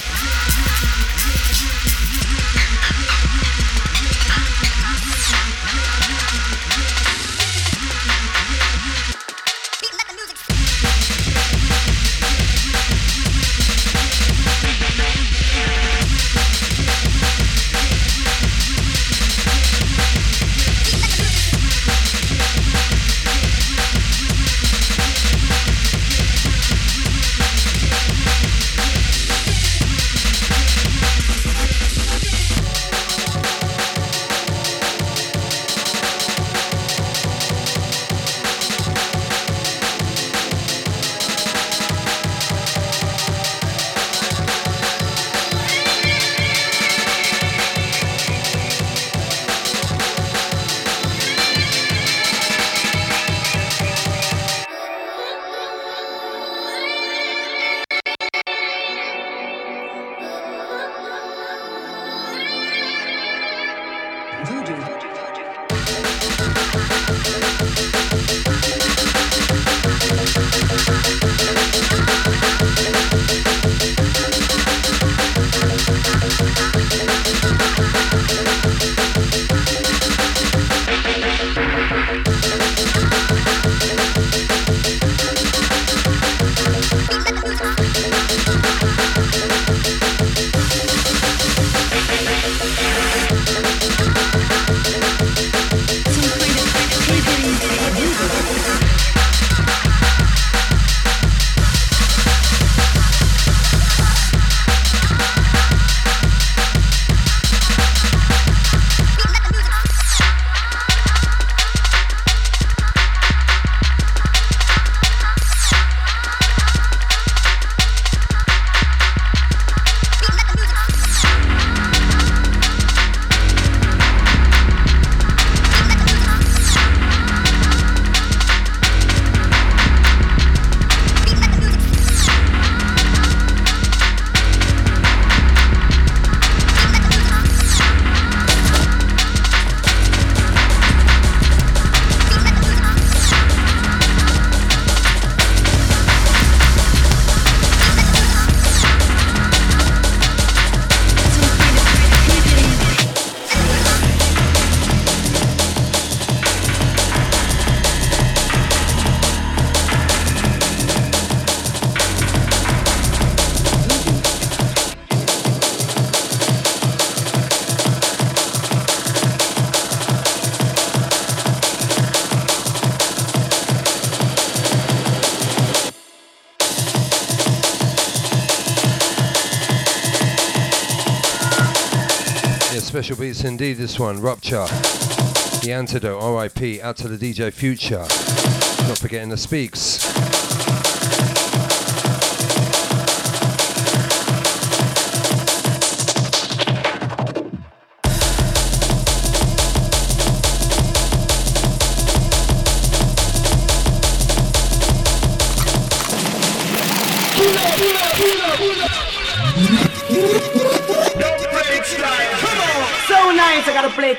Indeed. This one, Rupture, The Antidote, RIP, out to the DJ Future. Not forgetting the speaks.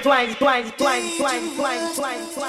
twang, twang, twang, twang, twang, twang, twang.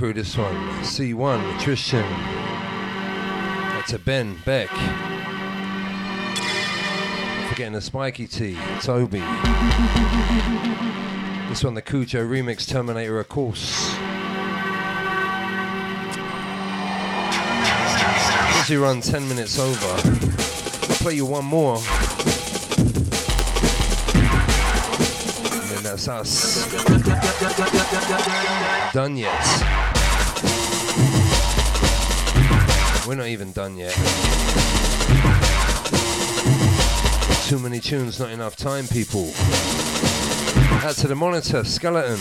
This one. C1, Tristan. That's a Ben, Beck. Forgetting the Spiky T, Toby. This one, the Cujo remix Terminator, of course. Busy run 10 minutes over. I'll play you one more. And then that's us. Done yet. We're not even done yet. Too many tunes, not enough time, people. Out to the monitor, skeleton.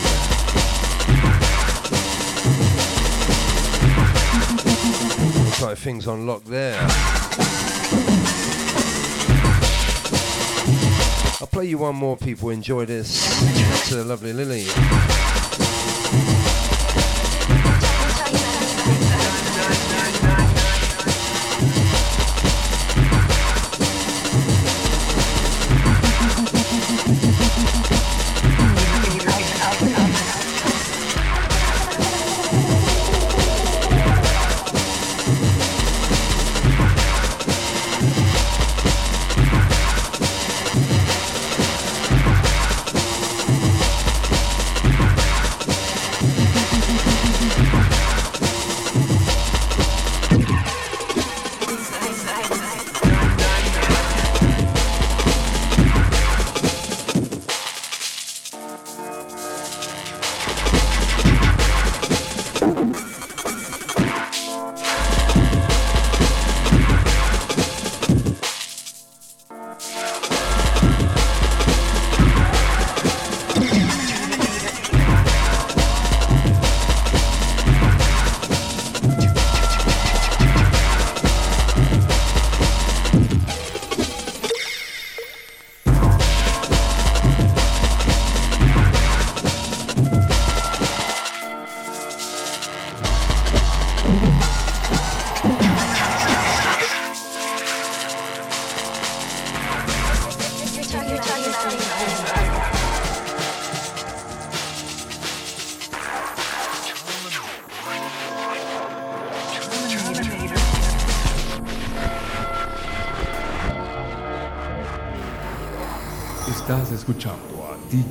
Looks like things on lock there. I'll play you one more, people. Enjoy this. Out to the lovely Lily.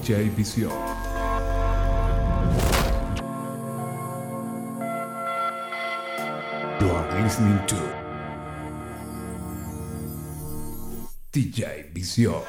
A DJ Visión. You are listening to DJ Visión.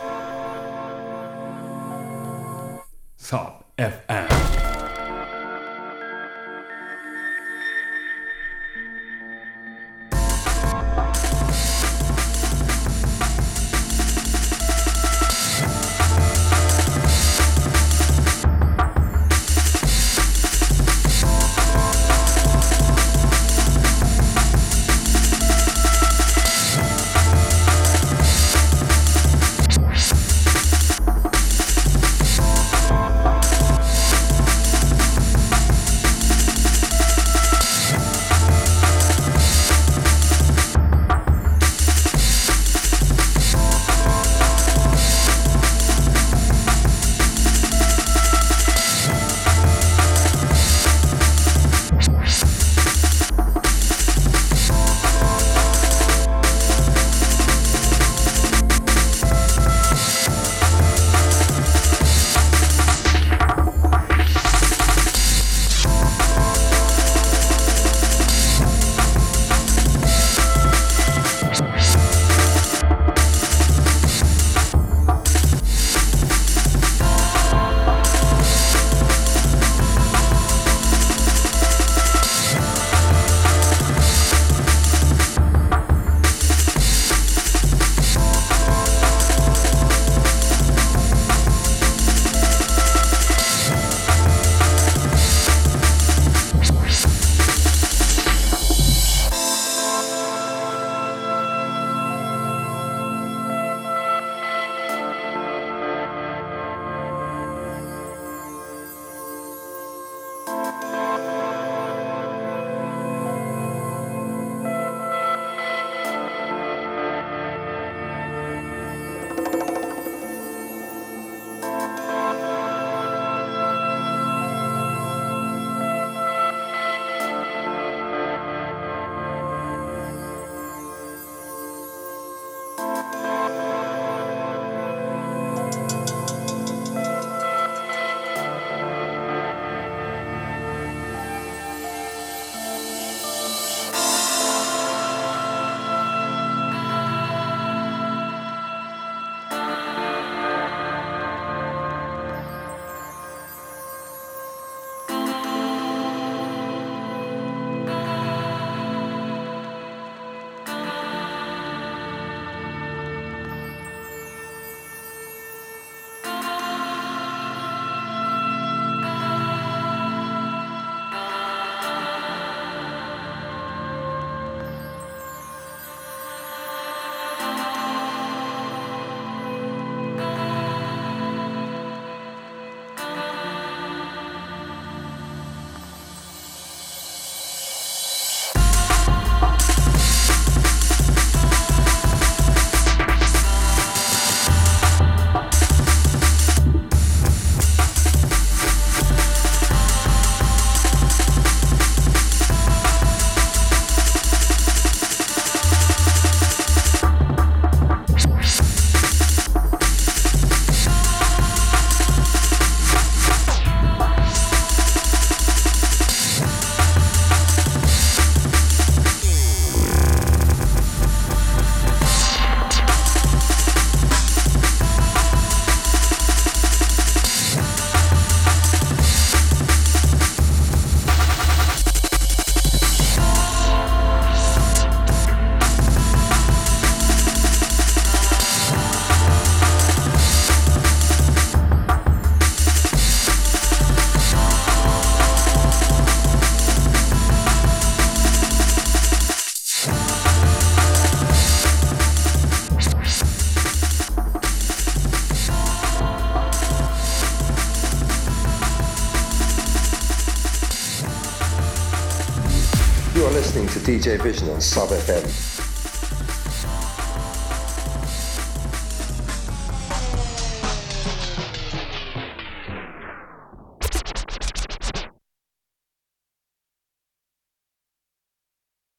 DJ Vision on Sub FM.